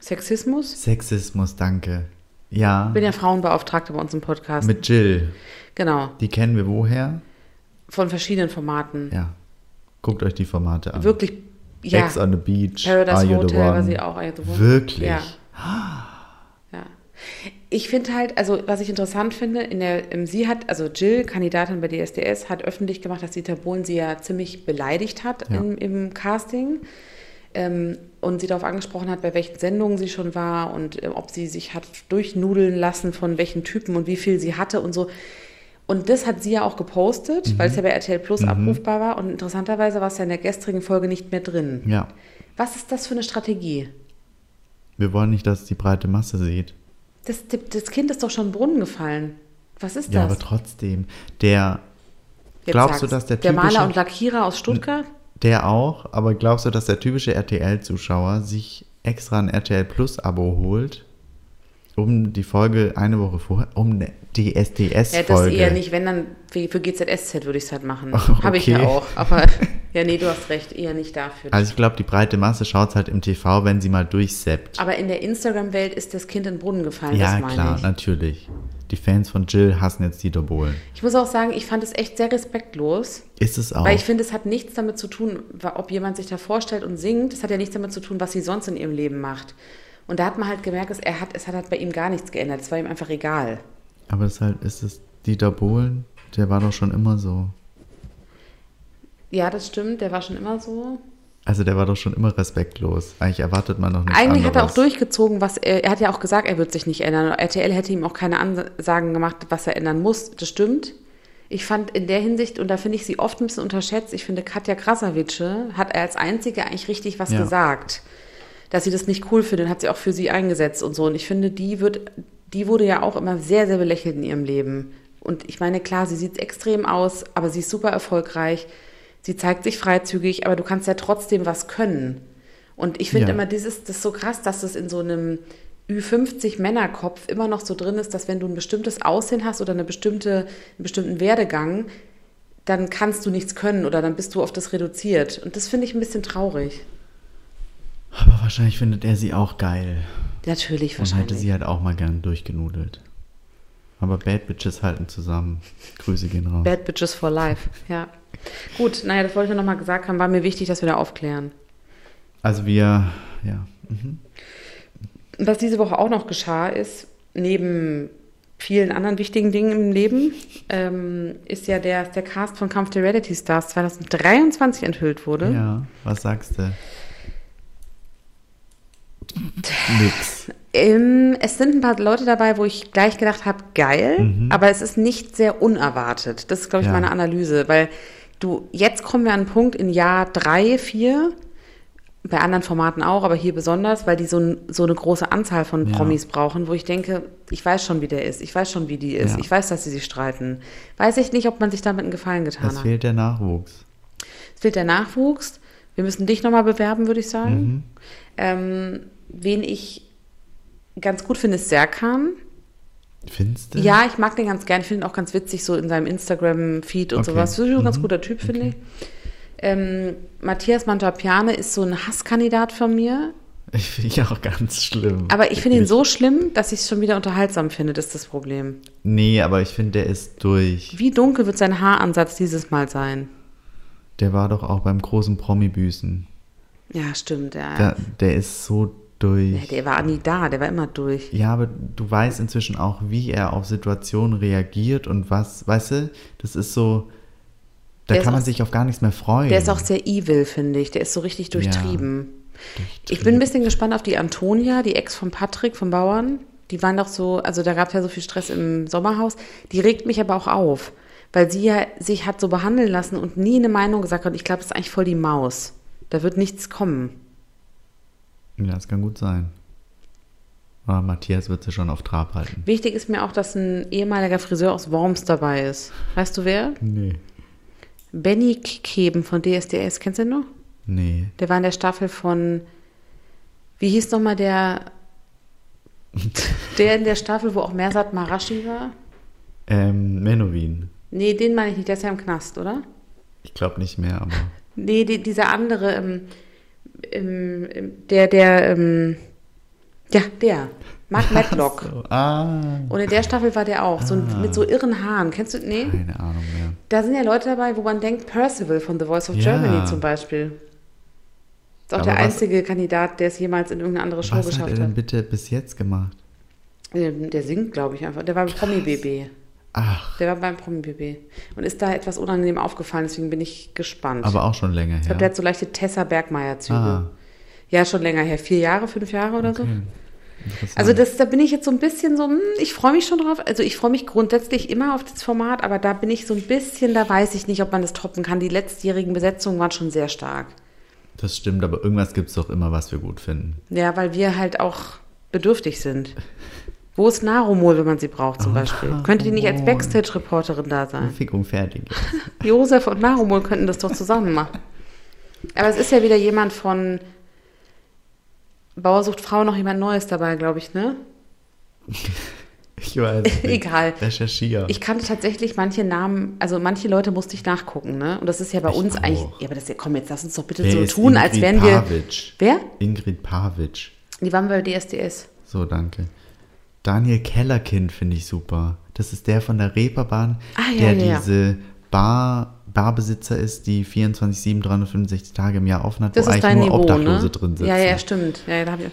Sexismus? Sexismus, danke. Ja, Ich bin ja Frauenbeauftragte bei uns im Podcast. mit Jill. genau, Die kennen wir woher? von verschiedenen Formaten. Ja. Guckt euch die Formate an. Wirklich, ja. Ex on the Beach. Paradise Are You the Hotel war One? sie auch. Are the One? Wirklich? Ja. <gasps> ja. Ich finde halt, also was ich interessant finde, in der, ähm, sie hat, also Jill, Kandidatin bei DSDS, hat öffentlich gemacht, dass Dieter Bohlen sie ja ziemlich beleidigt hat Ja. im, im Casting. Ähm, und sie darauf angesprochen hat, bei welchen Sendungen sie schon war und äh, ob sie sich hat durchnudeln lassen von welchen Typen und wie viel sie hatte und so. Und das hat sie ja auch gepostet, weil es ja bei RTL Plus abrufbar war. Und interessanterweise war es ja in der gestrigen Folge nicht mehr drin. Ja. Was ist das für eine Strategie? Wir wollen nicht, dass die breite Masse sieht. Das, das Kind ist doch schon in den Brunnen gefallen. Was ist Ja, das? aber trotzdem. Der, Jetzt glaubst du, sag's. dass der Der Maler und Lackierer aus Stuttgart? Der auch, aber glaubst du, dass der typische RTL-Zuschauer sich extra ein RTL Plus-Abo holt, um die Folge eine Woche vorher, um eine Ja, das DSDS-Folge? eher nicht, wenn dann für, für GZSZ würde ich es halt machen. <laughs> Ach, Habe ich ja okay. auch. Aber <laughs> ja, nee, du hast recht, eher nicht dafür. Also ich glaube, die breite Masse schaut halt im TV, wenn sie mal durchseppt. aber in der Instagram-Welt ist das Kind in den Brunnen gefallen, Ja, das meine klar, ich. natürlich. Die Fans von Jill hassen jetzt Dieter Bohlen. Ich muss auch sagen, ich fand es echt sehr respektlos. Ist es auch. Weil ich finde, es hat nichts damit zu tun, ob jemand sich da vorstellt und singt. Es hat ja nichts damit zu tun, was sie sonst in ihrem Leben macht. Und da hat man halt gemerkt, dass er hat, es hat halt bei ihm gar nichts geändert. Es war ihm einfach egal. aber es ist halt, ist es Dieter Bohlen? Der war doch schon immer so. Ja, das stimmt. Der war schon immer so. Also der war doch schon immer respektlos. Eigentlich erwartet man doch nichts Eigentlich hat er auch anderes. durchgezogen, was er, er hat ja auch gesagt, er wird sich nicht ändern. RTL hätte ihm auch keine Ansagen gemacht, was er ändern muss. Das stimmt. Ich fand in der Hinsicht, und da finde ich sie oft ein bisschen unterschätzt, ich finde, Katja Krasavice hat er als einzige eigentlich richtig was Ja. gesagt. Dass sie das nicht cool findet, hat sie auch für sie eingesetzt und so. Und ich finde, die wird, die wurde ja auch immer sehr, sehr belächelt in ihrem Leben. Und ich meine, klar, sie sieht extrem aus, aber sie ist super erfolgreich. Sie zeigt sich freizügig, aber du kannst ja trotzdem was können. Und ich finde Ja. immer, dieses, das ist so krass, dass das in so einem Ü50-Männerkopf immer noch so drin ist, dass wenn du ein bestimmtes Aussehen hast oder eine bestimmte, einen bestimmten Werdegang, dann kannst du nichts können oder dann bist du auf das reduziert. Und das finde ich ein bisschen traurig. Aber wahrscheinlich findet er sie auch geil. Natürlich, Und hätte wahrscheinlich. sie halt auch mal gern durchgenudelt. Aber Bad Bitches halten zusammen. Grüße gehen raus. Bad Bitches for Life, ja. Gut, naja, das wollte ich nur nochmal gesagt haben, war mir wichtig, dass wir da aufklären. Also wir, ja. Mhm. Was diese Woche auch noch geschah, ist, neben vielen anderen wichtigen Dingen im Leben, ähm, ist ja der, der Cast von Kampf der Reality Stars 2023 enthüllt wurde. Ja, was sagst du? Nix. Ähm, es sind ein paar Leute dabei, wo ich gleich gedacht habe, geil, aber es ist nicht sehr unerwartet. Das ist, glaube ich, Ja. meine Analyse, weil du, jetzt kommen wir an einen Punkt in Jahr drei, vier, bei anderen Formaten auch, aber hier besonders, weil die so, ein, so eine große Anzahl von Ja. Promis brauchen, wo ich denke, ich weiß schon, wie der ist, ich weiß schon, wie die ist, Ja. ich weiß, dass sie sich streiten. Weiß ich nicht, ob man sich damit einen Gefallen getan Es hat. fehlt der Nachwuchs. Es fehlt der Nachwuchs. Wir müssen dich nochmal bewerben, würde ich Mhm. sagen. Ähm, wen ich ganz gut finde, ist Serkan. Findest du? Ja, ich mag den ganz gern. Ich finde ihn auch ganz witzig, so in seinem Instagram-Feed und Okay. sowas. Das ist ein ganz Mhm. guter Typ, finde ich. Ähm, Matthias Mantapiane ist so ein Hasskandidat von mir. Ich finde ich auch ganz schlimm. Aber ich finde ihn so schlimm, dass ich es schon wieder unterhaltsam finde. Das ist das Problem. Nee, aber ich finde, der ist durch. Wie dunkel wird sein Haaransatz dieses Mal sein? Der war doch auch beim großen Promi-Büßen. Ja, stimmt. Ja. Der, der ist so Ja, durch. der war nie da, der war immer durch. Ja, aber du weißt inzwischen auch, wie er auf Situationen reagiert und was, weißt du, das ist so, da Der kann man auch- sich auf gar nichts mehr freuen. Der ist auch sehr evil, finde ich. Der ist so richtig durchtrieben. Ich bin ein bisschen gespannt auf die Antonia, die Ex von Patrick vom Bauern. Die waren doch so, also da gab es ja so viel Stress im Sommerhaus. Die regt mich aber auch auf, weil sie ja sich hat so behandeln lassen und nie eine Meinung gesagt hat. Und ich glaube, das ist eigentlich voll die Maus. Da wird nichts kommen. Ja, das kann gut sein. Aber Matthias wird sie schon auf Trab halten. Wichtig ist mir auch, dass ein ehemaliger Friseur aus Worms dabei ist. Weißt du wer? Nee. Benny Kikeben von DSDS. Kennst du den noch? Nee. Der war in der Staffel von, wie hieß nochmal der, <laughs> der in der Staffel, wo auch Mersat Marashi war? Ähm, Menowin. Nee, den meine ich nicht, der ist ja im Knast, oder? Ich glaube nicht mehr, aber. Nee, die, dieser andere, ähm, ähm, der, der, ähm, ja, der, Mark Matlock. So, ah. Und in der Staffel war der auch, so ein- mit so irren Haaren. Kennst du, nee? Keine Ahnung mehr. Da sind ja Leute dabei, wo man denkt, Percival von The Voice of Ja. Germany zum Beispiel. Ist auch Aber der was- einzige Kandidat, der es jemals in irgendeine andere Show Was hat geschafft er denn hat. bitte bis jetzt gemacht? Ähm, Der singt, glaube ich, einfach. Der war Promi-BB. Ach, Der war beim Promi-BB. Und ist da etwas unangenehm aufgefallen, deswegen bin ich gespannt. aber auch schon länger ich glaube, der her. hat so leichte Tessa Bergmeier-Züge. Ah, Ja, schon länger her. Vier Jahre, fünf Jahre oder so. okay. Interessant. Also das, da bin ich jetzt so ein bisschen so, hm, ich freue mich schon drauf. Also ich freue mich grundsätzlich immer auf das Format, aber da bin ich so ein bisschen, da weiß ich nicht, ob man das toppen kann. Die letztjährigen Besetzungen waren schon sehr stark. Das stimmt, aber irgendwas gibt es doch immer, was wir gut finden. Ja, weil wir halt auch bedürftig sind. <laughs> Wo ist Narumol, wenn man sie braucht zum Oh, Beispiel? Könnte die nicht als Narumol. Backstage-Reporterin da sein? Fickung fertig. <laughs> Josef und Narumol könnten das doch zusammen machen. Aber es ist ja wieder jemand von Bauer sucht Frau noch jemand Neues dabei, glaube ich, ne? <laughs> Ich weiß nicht. <laughs> Egal. Recherchier. Ich kannte tatsächlich manche Namen, also manche Leute musste ich nachgucken, ne? Und das ist ja bei Ich uns eigentlich. auch. Ja, aber das ist ja, komm, jetzt lass uns doch bitte Wer so tun, als Ingrid wären wir. Pavic? Wer? Ingrid Pavic. Die waren bei DSDS. So, danke. Daniel Kellerkind finde ich super. Das ist der von der Reeperbahn, Ah, ja, der ja, diese Bar, Barbesitzer ist, die 24, 7, 365 Tage im Jahr offen hat, Das wo ist eigentlich nur Niveau, Obdachlose ne? drin sitzen. Ja, ja, stimmt. Ja, da hab ich.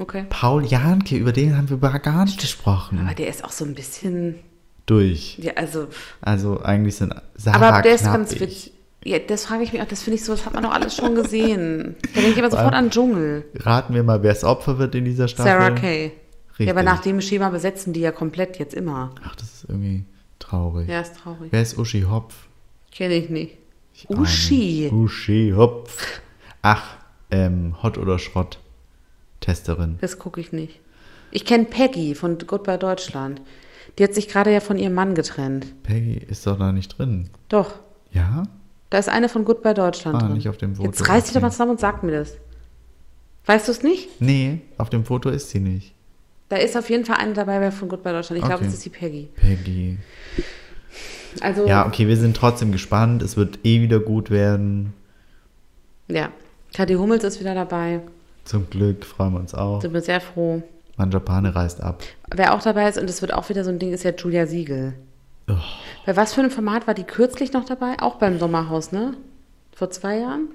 Okay. Paul Janke, über den haben wir gar nicht gesprochen. Aber der ist auch so ein bisschen. Durch. Ja, also. Also eigentlich sind Sarah Aber der ist ganz witzig. Ja, das frage ich mich auch, das finde ich so, das hat man doch alles schon gesehen. Da denke ich immer sofort an Dschungel. Raten wir mal, wer das Opfer wird in dieser Staffel. Sarah Kay. Richtig. Ja, aber nach dem Schema besetzen die ja komplett jetzt immer. Ach, das ist irgendwie traurig. Ja, ist traurig. Wer ist Uschi Hopf? Kenne ich nicht. Ich Uschi. nicht. Uschi Hopf. Ach, ähm, Hot oder Schrott. Testerin. Das gucke ich nicht. Ich kenne Peggy von Goodbye Deutschland. Die hat sich gerade ja von ihrem Mann getrennt. Peggy ist doch da nicht drin. Doch. Ja? Da ist eine von Goodbye Deutschland Ah, drin. nicht auf dem Foto. Jetzt reiß dich doch mal zusammen und sag mir das. Weißt du es nicht? Nee, auf dem Foto ist sie nicht. Da ist auf jeden Fall eine dabei wer von Goodbye Deutschland. Ich glaube, Okay. es ist die Peggy. Peggy. Also, Ja, okay, wir sind trotzdem gespannt. Es wird eh wieder gut werden. ja. Kathi Hummels ist wieder dabei. Zum Glück freuen wir uns auch. Sind wir sehr froh. Manjapane reist ab. Wer auch dabei ist, und das wird auch wieder so ein Ding, ist ja Julia Siegel. Oh, Bei was für einem Format war die kürzlich noch dabei? Auch beim Sommerhaus, ne? Vor zwei Jahren?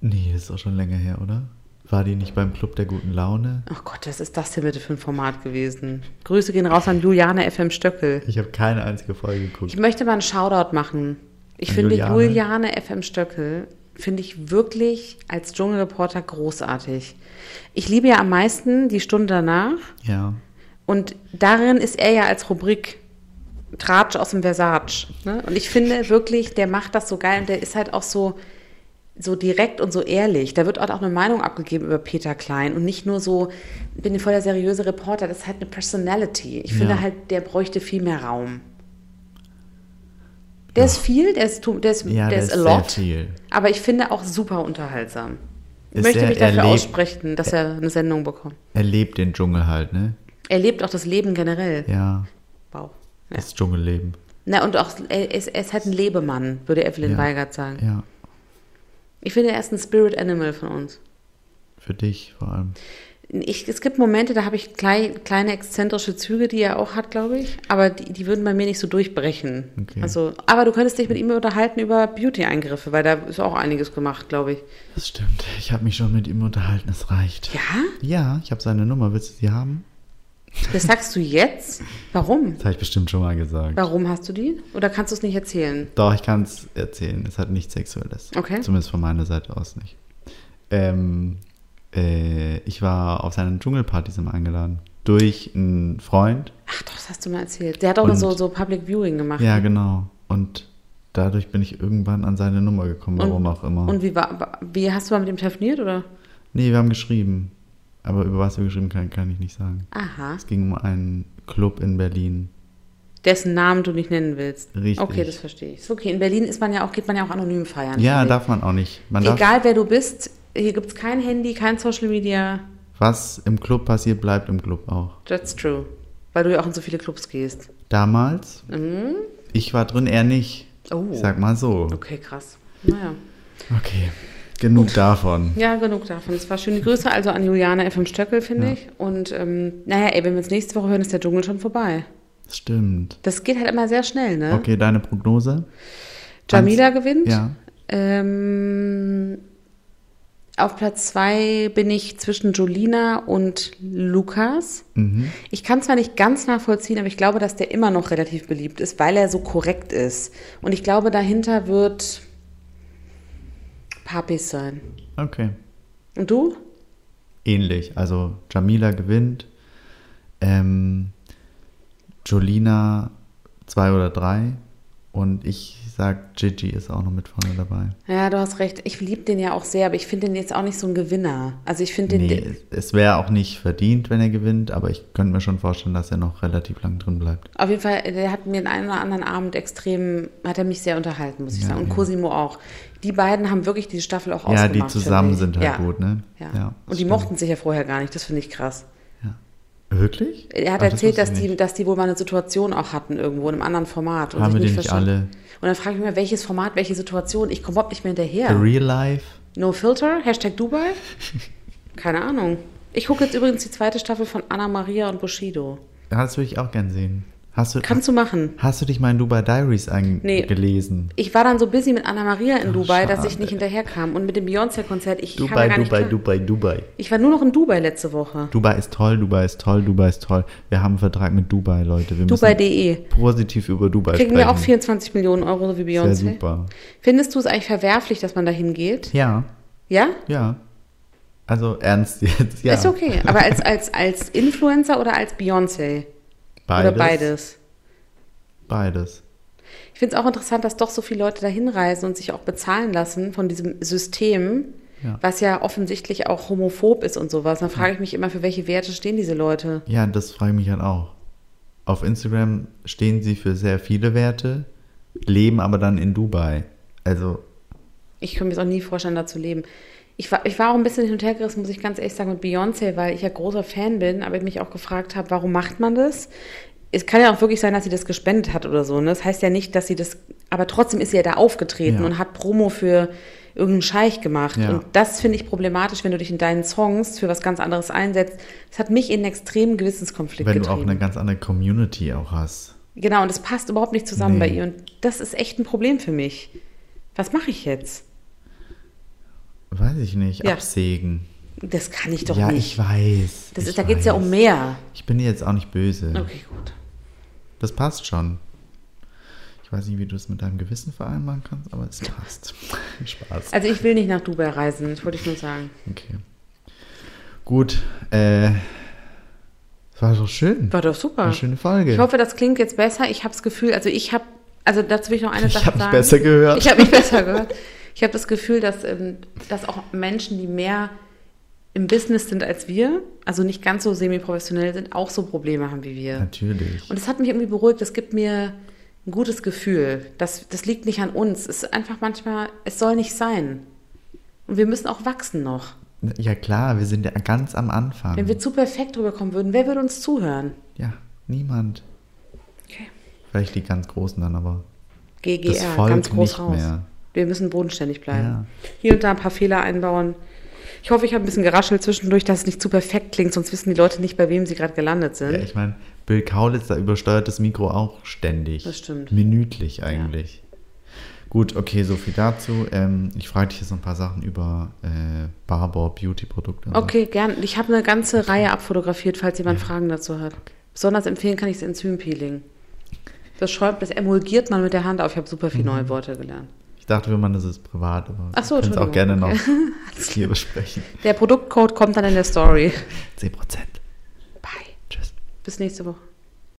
nee, das ist auch schon länger her, oder? War die nicht beim Club der guten Laune? Ach Gott, was ist das denn bitte für ein Format gewesen? Grüße gehen raus an Juliane FM Stöckel. Ich habe keine einzige Folge geguckt. Ich möchte mal einen Shoutout machen. Ich An finde Juliane? Juliane FM Stöckel, finde ich wirklich als Dschungelreporter großartig. Ich liebe ja am meisten die Stunde danach Ja. und darin ist er ja als Rubrik Tratsch aus dem Versace. Ne? Und ich finde wirklich, der macht das so geil und der ist halt auch so, so direkt und so ehrlich. Da wird auch eine Meinung abgegeben über Peter Klein und nicht nur so, ich bin voll der seriöse Reporter, das ist halt eine Personality. Ich finde Ja. halt, der bräuchte viel mehr Raum. Der ist viel, der ist, der ist, Ja, der ist a ist sehr lot, aber ich finde auch super unterhaltsam. Ich Ist möchte mich dafür erlebt- aussprechen, dass er eine Sendung bekommt. Er lebt den Dschungel halt, ne? Er lebt auch das Leben generell. Ja, Wow. Das Dschungelleben. Na, und auch, er ist, er ist halt ein Lebemann, würde Evelyn. Weigert sagen. Ja, Ich finde, er ist ein Spirit Animal von uns. für dich vor allem. Ich, es gibt Momente, da habe ich klei, kleine exzentrische Züge, die er auch hat, glaube ich. Aber die, die würden bei mir nicht so durchbrechen. Okay. Also, aber du könntest dich mit ihm unterhalten über Beauty-Eingriffe, weil da ist auch einiges gemacht, glaube ich. Das stimmt. Ich habe mich schon mit ihm unterhalten, es reicht. Ja? Ja, ich habe seine Nummer. Willst du sie haben? Das sagst du jetzt? Warum? Das habe ich bestimmt schon mal gesagt. Warum hast du die? Oder kannst du es nicht erzählen? Doch, ich kann es erzählen. Es hat nichts Sexuelles. Okay. Zumindest von meiner Seite aus nicht. Ähm, äh, ich war auf seinen Dschungelpartys immer eingeladen. Durch einen Freund. Ach doch, das hast du mal erzählt. Der hat auch Und- so, so Public Viewing gemacht. Ja, ne? genau. Und dadurch bin ich irgendwann an seine Nummer gekommen, warum auch immer. Und wie, war, wie hast du mal mit ihm telefoniert, oder? nee, wir haben geschrieben. Aber über was wir geschrieben haben, kann ich nicht sagen. Aha. Es ging um einen Club in Berlin. Dessen Namen du nicht nennen willst. Richtig. Okay, das verstehe ich. Ist okay. In Berlin ist man ja auch, geht man ja auch anonym feiern. Ja, darf man auch nicht. Man Egal wer du bist, hier gibt es kein Handy, kein Social Media. was im Club passiert, bleibt im Club auch. That's true. Weil du ja auch in so viele Clubs gehst. Damals, Mhm. ich war drin, er nicht. Oh. Ich sag mal so. Okay, krass. Naja. Okay, genug davon. Ja, genug davon. Es war schöne Grüße also an Juliane FM Stöckel, finde Ja. ich. Und ähm, naja, ey, wenn wir uns nächste Woche hören, ist der Dschungel schon vorbei. Stimmt. Das geht halt immer sehr schnell, ne? Okay, deine Prognose? Jamila Eins- gewinnt. Ja. Ähm, auf Platz zwei bin ich zwischen Jolina und Lukas. Mhm. Ich kann zwar nicht ganz nachvollziehen, aber ich glaube, dass der immer noch relativ beliebt ist, weil er so korrekt ist. Und ich glaube, dahinter wird Papis sein. Okay. Und du? Ähnlich. Also Jamila gewinnt. Ähm, Jolina zwei oder drei. Und ich sag, Gigi ist auch noch mit vorne dabei. Ja, du hast recht. Ich liebe den ja auch sehr, aber ich finde den jetzt auch nicht so ein Gewinner. Also ich finde den. Nee, es wäre auch nicht verdient, wenn er gewinnt, aber ich könnte mir schon vorstellen, dass er noch relativ lang drin bleibt. Auf jeden Fall, der hat mir den einen oder anderen Abend extrem, hat er mich sehr unterhalten, muss ich Ja, sagen. Und ja. Cosimo auch. Die beiden haben wirklich diese Staffel auch Ja, ausgemacht. die zusammen sind halt ja. gut, ne? Ja. Ja, Und die stimmt. mochten sich ja vorher gar nicht, das finde ich krass. Wirklich? Er hat Ach, erzählt, wusste dass die, dass die wohl mal eine Situation auch hatten irgendwo in einem anderen Format. Und Haben wir die nicht alle? Und dann frage ich mich mal, welches Format, welche Situation? Ich komme überhaupt nicht mehr The hinterher. Real Life? No Filter? Hashtag Dubai? <laughs> Keine Ahnung. Ich gucke jetzt übrigens die zweite Staffel von Anna Maria und Bushido. Das würde ich auch gern sehen. Hast du, Kannst du machen. hast du dich mal in Dubai Diaries Nee. eingelesen? Ich war dann so busy mit Anna Maria in Dubai, dass ich schade. nicht hinterherkam. Und mit dem Beyoncé-Konzert, ich kam Dubai, nicht Dubai. Dubai, Dubai. Ich war nur noch in Dubai letzte Woche. Dubai ist toll, Dubai ist toll, Dubai ist toll. Wir haben einen Vertrag mit Dubai, Leute. Wir müssen Dubai.de. positiv über Dubai Kriegen sprechen. wir auch 24 Millionen Euro, so wie Sehr Beyoncé? super. Findest du es eigentlich verwerflich, dass man da hingeht? Ja, Ja? ja. Also ernst jetzt, ja. Ist okay. Aber als, als, als Influencer oder als Beyoncé? Beides. Oder beides? Beides. Ich finde es auch interessant, dass doch so viele Leute da hinreisen und sich auch bezahlen lassen von diesem System, Ja. was ja offensichtlich auch homophob ist und sowas. Dann frage ich mich immer, für welche Werte stehen diese Leute? Ja, das frage ich mich halt auch. Auf Instagram stehen sie für sehr viele Werte, leben aber dann in Dubai. Also, Ich könnte mir das auch nie vorstellen, da zu leben. Ich war, ich war auch ein bisschen hin und her gerissen, muss ich ganz ehrlich sagen, mit Beyoncé, weil ich ja großer Fan bin, aber ich mich auch gefragt habe, warum macht man das? Es kann ja auch wirklich sein, dass sie das gespendet hat oder so. Ne? Das heißt ja nicht, dass sie das, aber trotzdem ist sie ja da aufgetreten Ja. und hat Promo für irgendeinen Scheich gemacht. Ja. Und das finde ich problematisch, wenn du dich in deinen Songs für was ganz anderes einsetzt. Das hat mich in einen extremen Gewissenskonflikt wenn du auch getrieben. eine ganz andere Community auch hast. Genau, und das passt überhaupt nicht zusammen Nee. bei ihr. Und das ist echt ein Problem für mich. Was mache ich jetzt? Weiß ich nicht, Ja. absägen. Das kann ich doch ja, nicht. ich weiß. Das ich ist, da geht es ja um mehr. Ich bin dir jetzt auch nicht böse. Okay, gut. Das passt schon. Ich weiß nicht, wie du es mit deinem Gewissen vereinbaren kannst, aber es passt. <laughs> Spaß. Also ich will nicht nach Dubai reisen, das wollte ich nur sagen. Okay. Gut, äh, war doch schön. War doch super. Eine schöne Folge. Ich hoffe, das klingt jetzt besser. Ich habe das Gefühl, also ich habe, also dazu will ich noch eine Ich Sache hab mich sagen. besser gehört. Ich habe mich besser gehört. <laughs> Ich habe das Gefühl, dass, ähm, dass auch Menschen, die mehr im Business sind als wir, also nicht ganz so semi-professionell sind, auch so Probleme haben wie wir. Natürlich. Und das hat mich irgendwie beruhigt. Das gibt mir ein gutes Gefühl. Das, das liegt nicht an uns. Es ist einfach manchmal, es soll nicht sein. Und wir müssen auch wachsen noch. Ja klar, wir sind ja ganz am Anfang. Wenn wir zu perfekt rüberkommen würden, wer würde uns zuhören? ja, niemand. Okay. Vielleicht die ganz Großen dann, aber das GGR, Volk ganz groß nicht raus. mehr. Wir müssen bodenständig bleiben. Ja. Hier und da ein paar Fehler einbauen. Ich hoffe, ich habe ein bisschen geraschelt zwischendurch, dass es nicht zu perfekt klingt, sonst wissen die Leute nicht, bei wem sie gerade gelandet sind. Ja, ich meine, Bill Kaulitz, da übersteuert das Mikro auch ständig. Das stimmt. Minütlich eigentlich. Gut, okay, so viel dazu. Ähm, ich frage dich jetzt noch ein paar Sachen über äh, Barbour Beauty Produkte. und so. Okay, gern. Ich habe eine ganze Reihe abfotografiert, falls jemand Fragen dazu hat. Besonders empfehlen kann ich das Enzympeeling. Das schäumt, das emulgiert man mit der Hand auf. Ich habe super Mhm. viele neue Worte gelernt. Ich dachte, wir machen das ist privat, aber Ach so, wir können es auch gerne noch <laughs> hier besprechen. Der Produktcode kommt dann in der Story. 10%. Bye. Tschüss. Bis nächste Woche.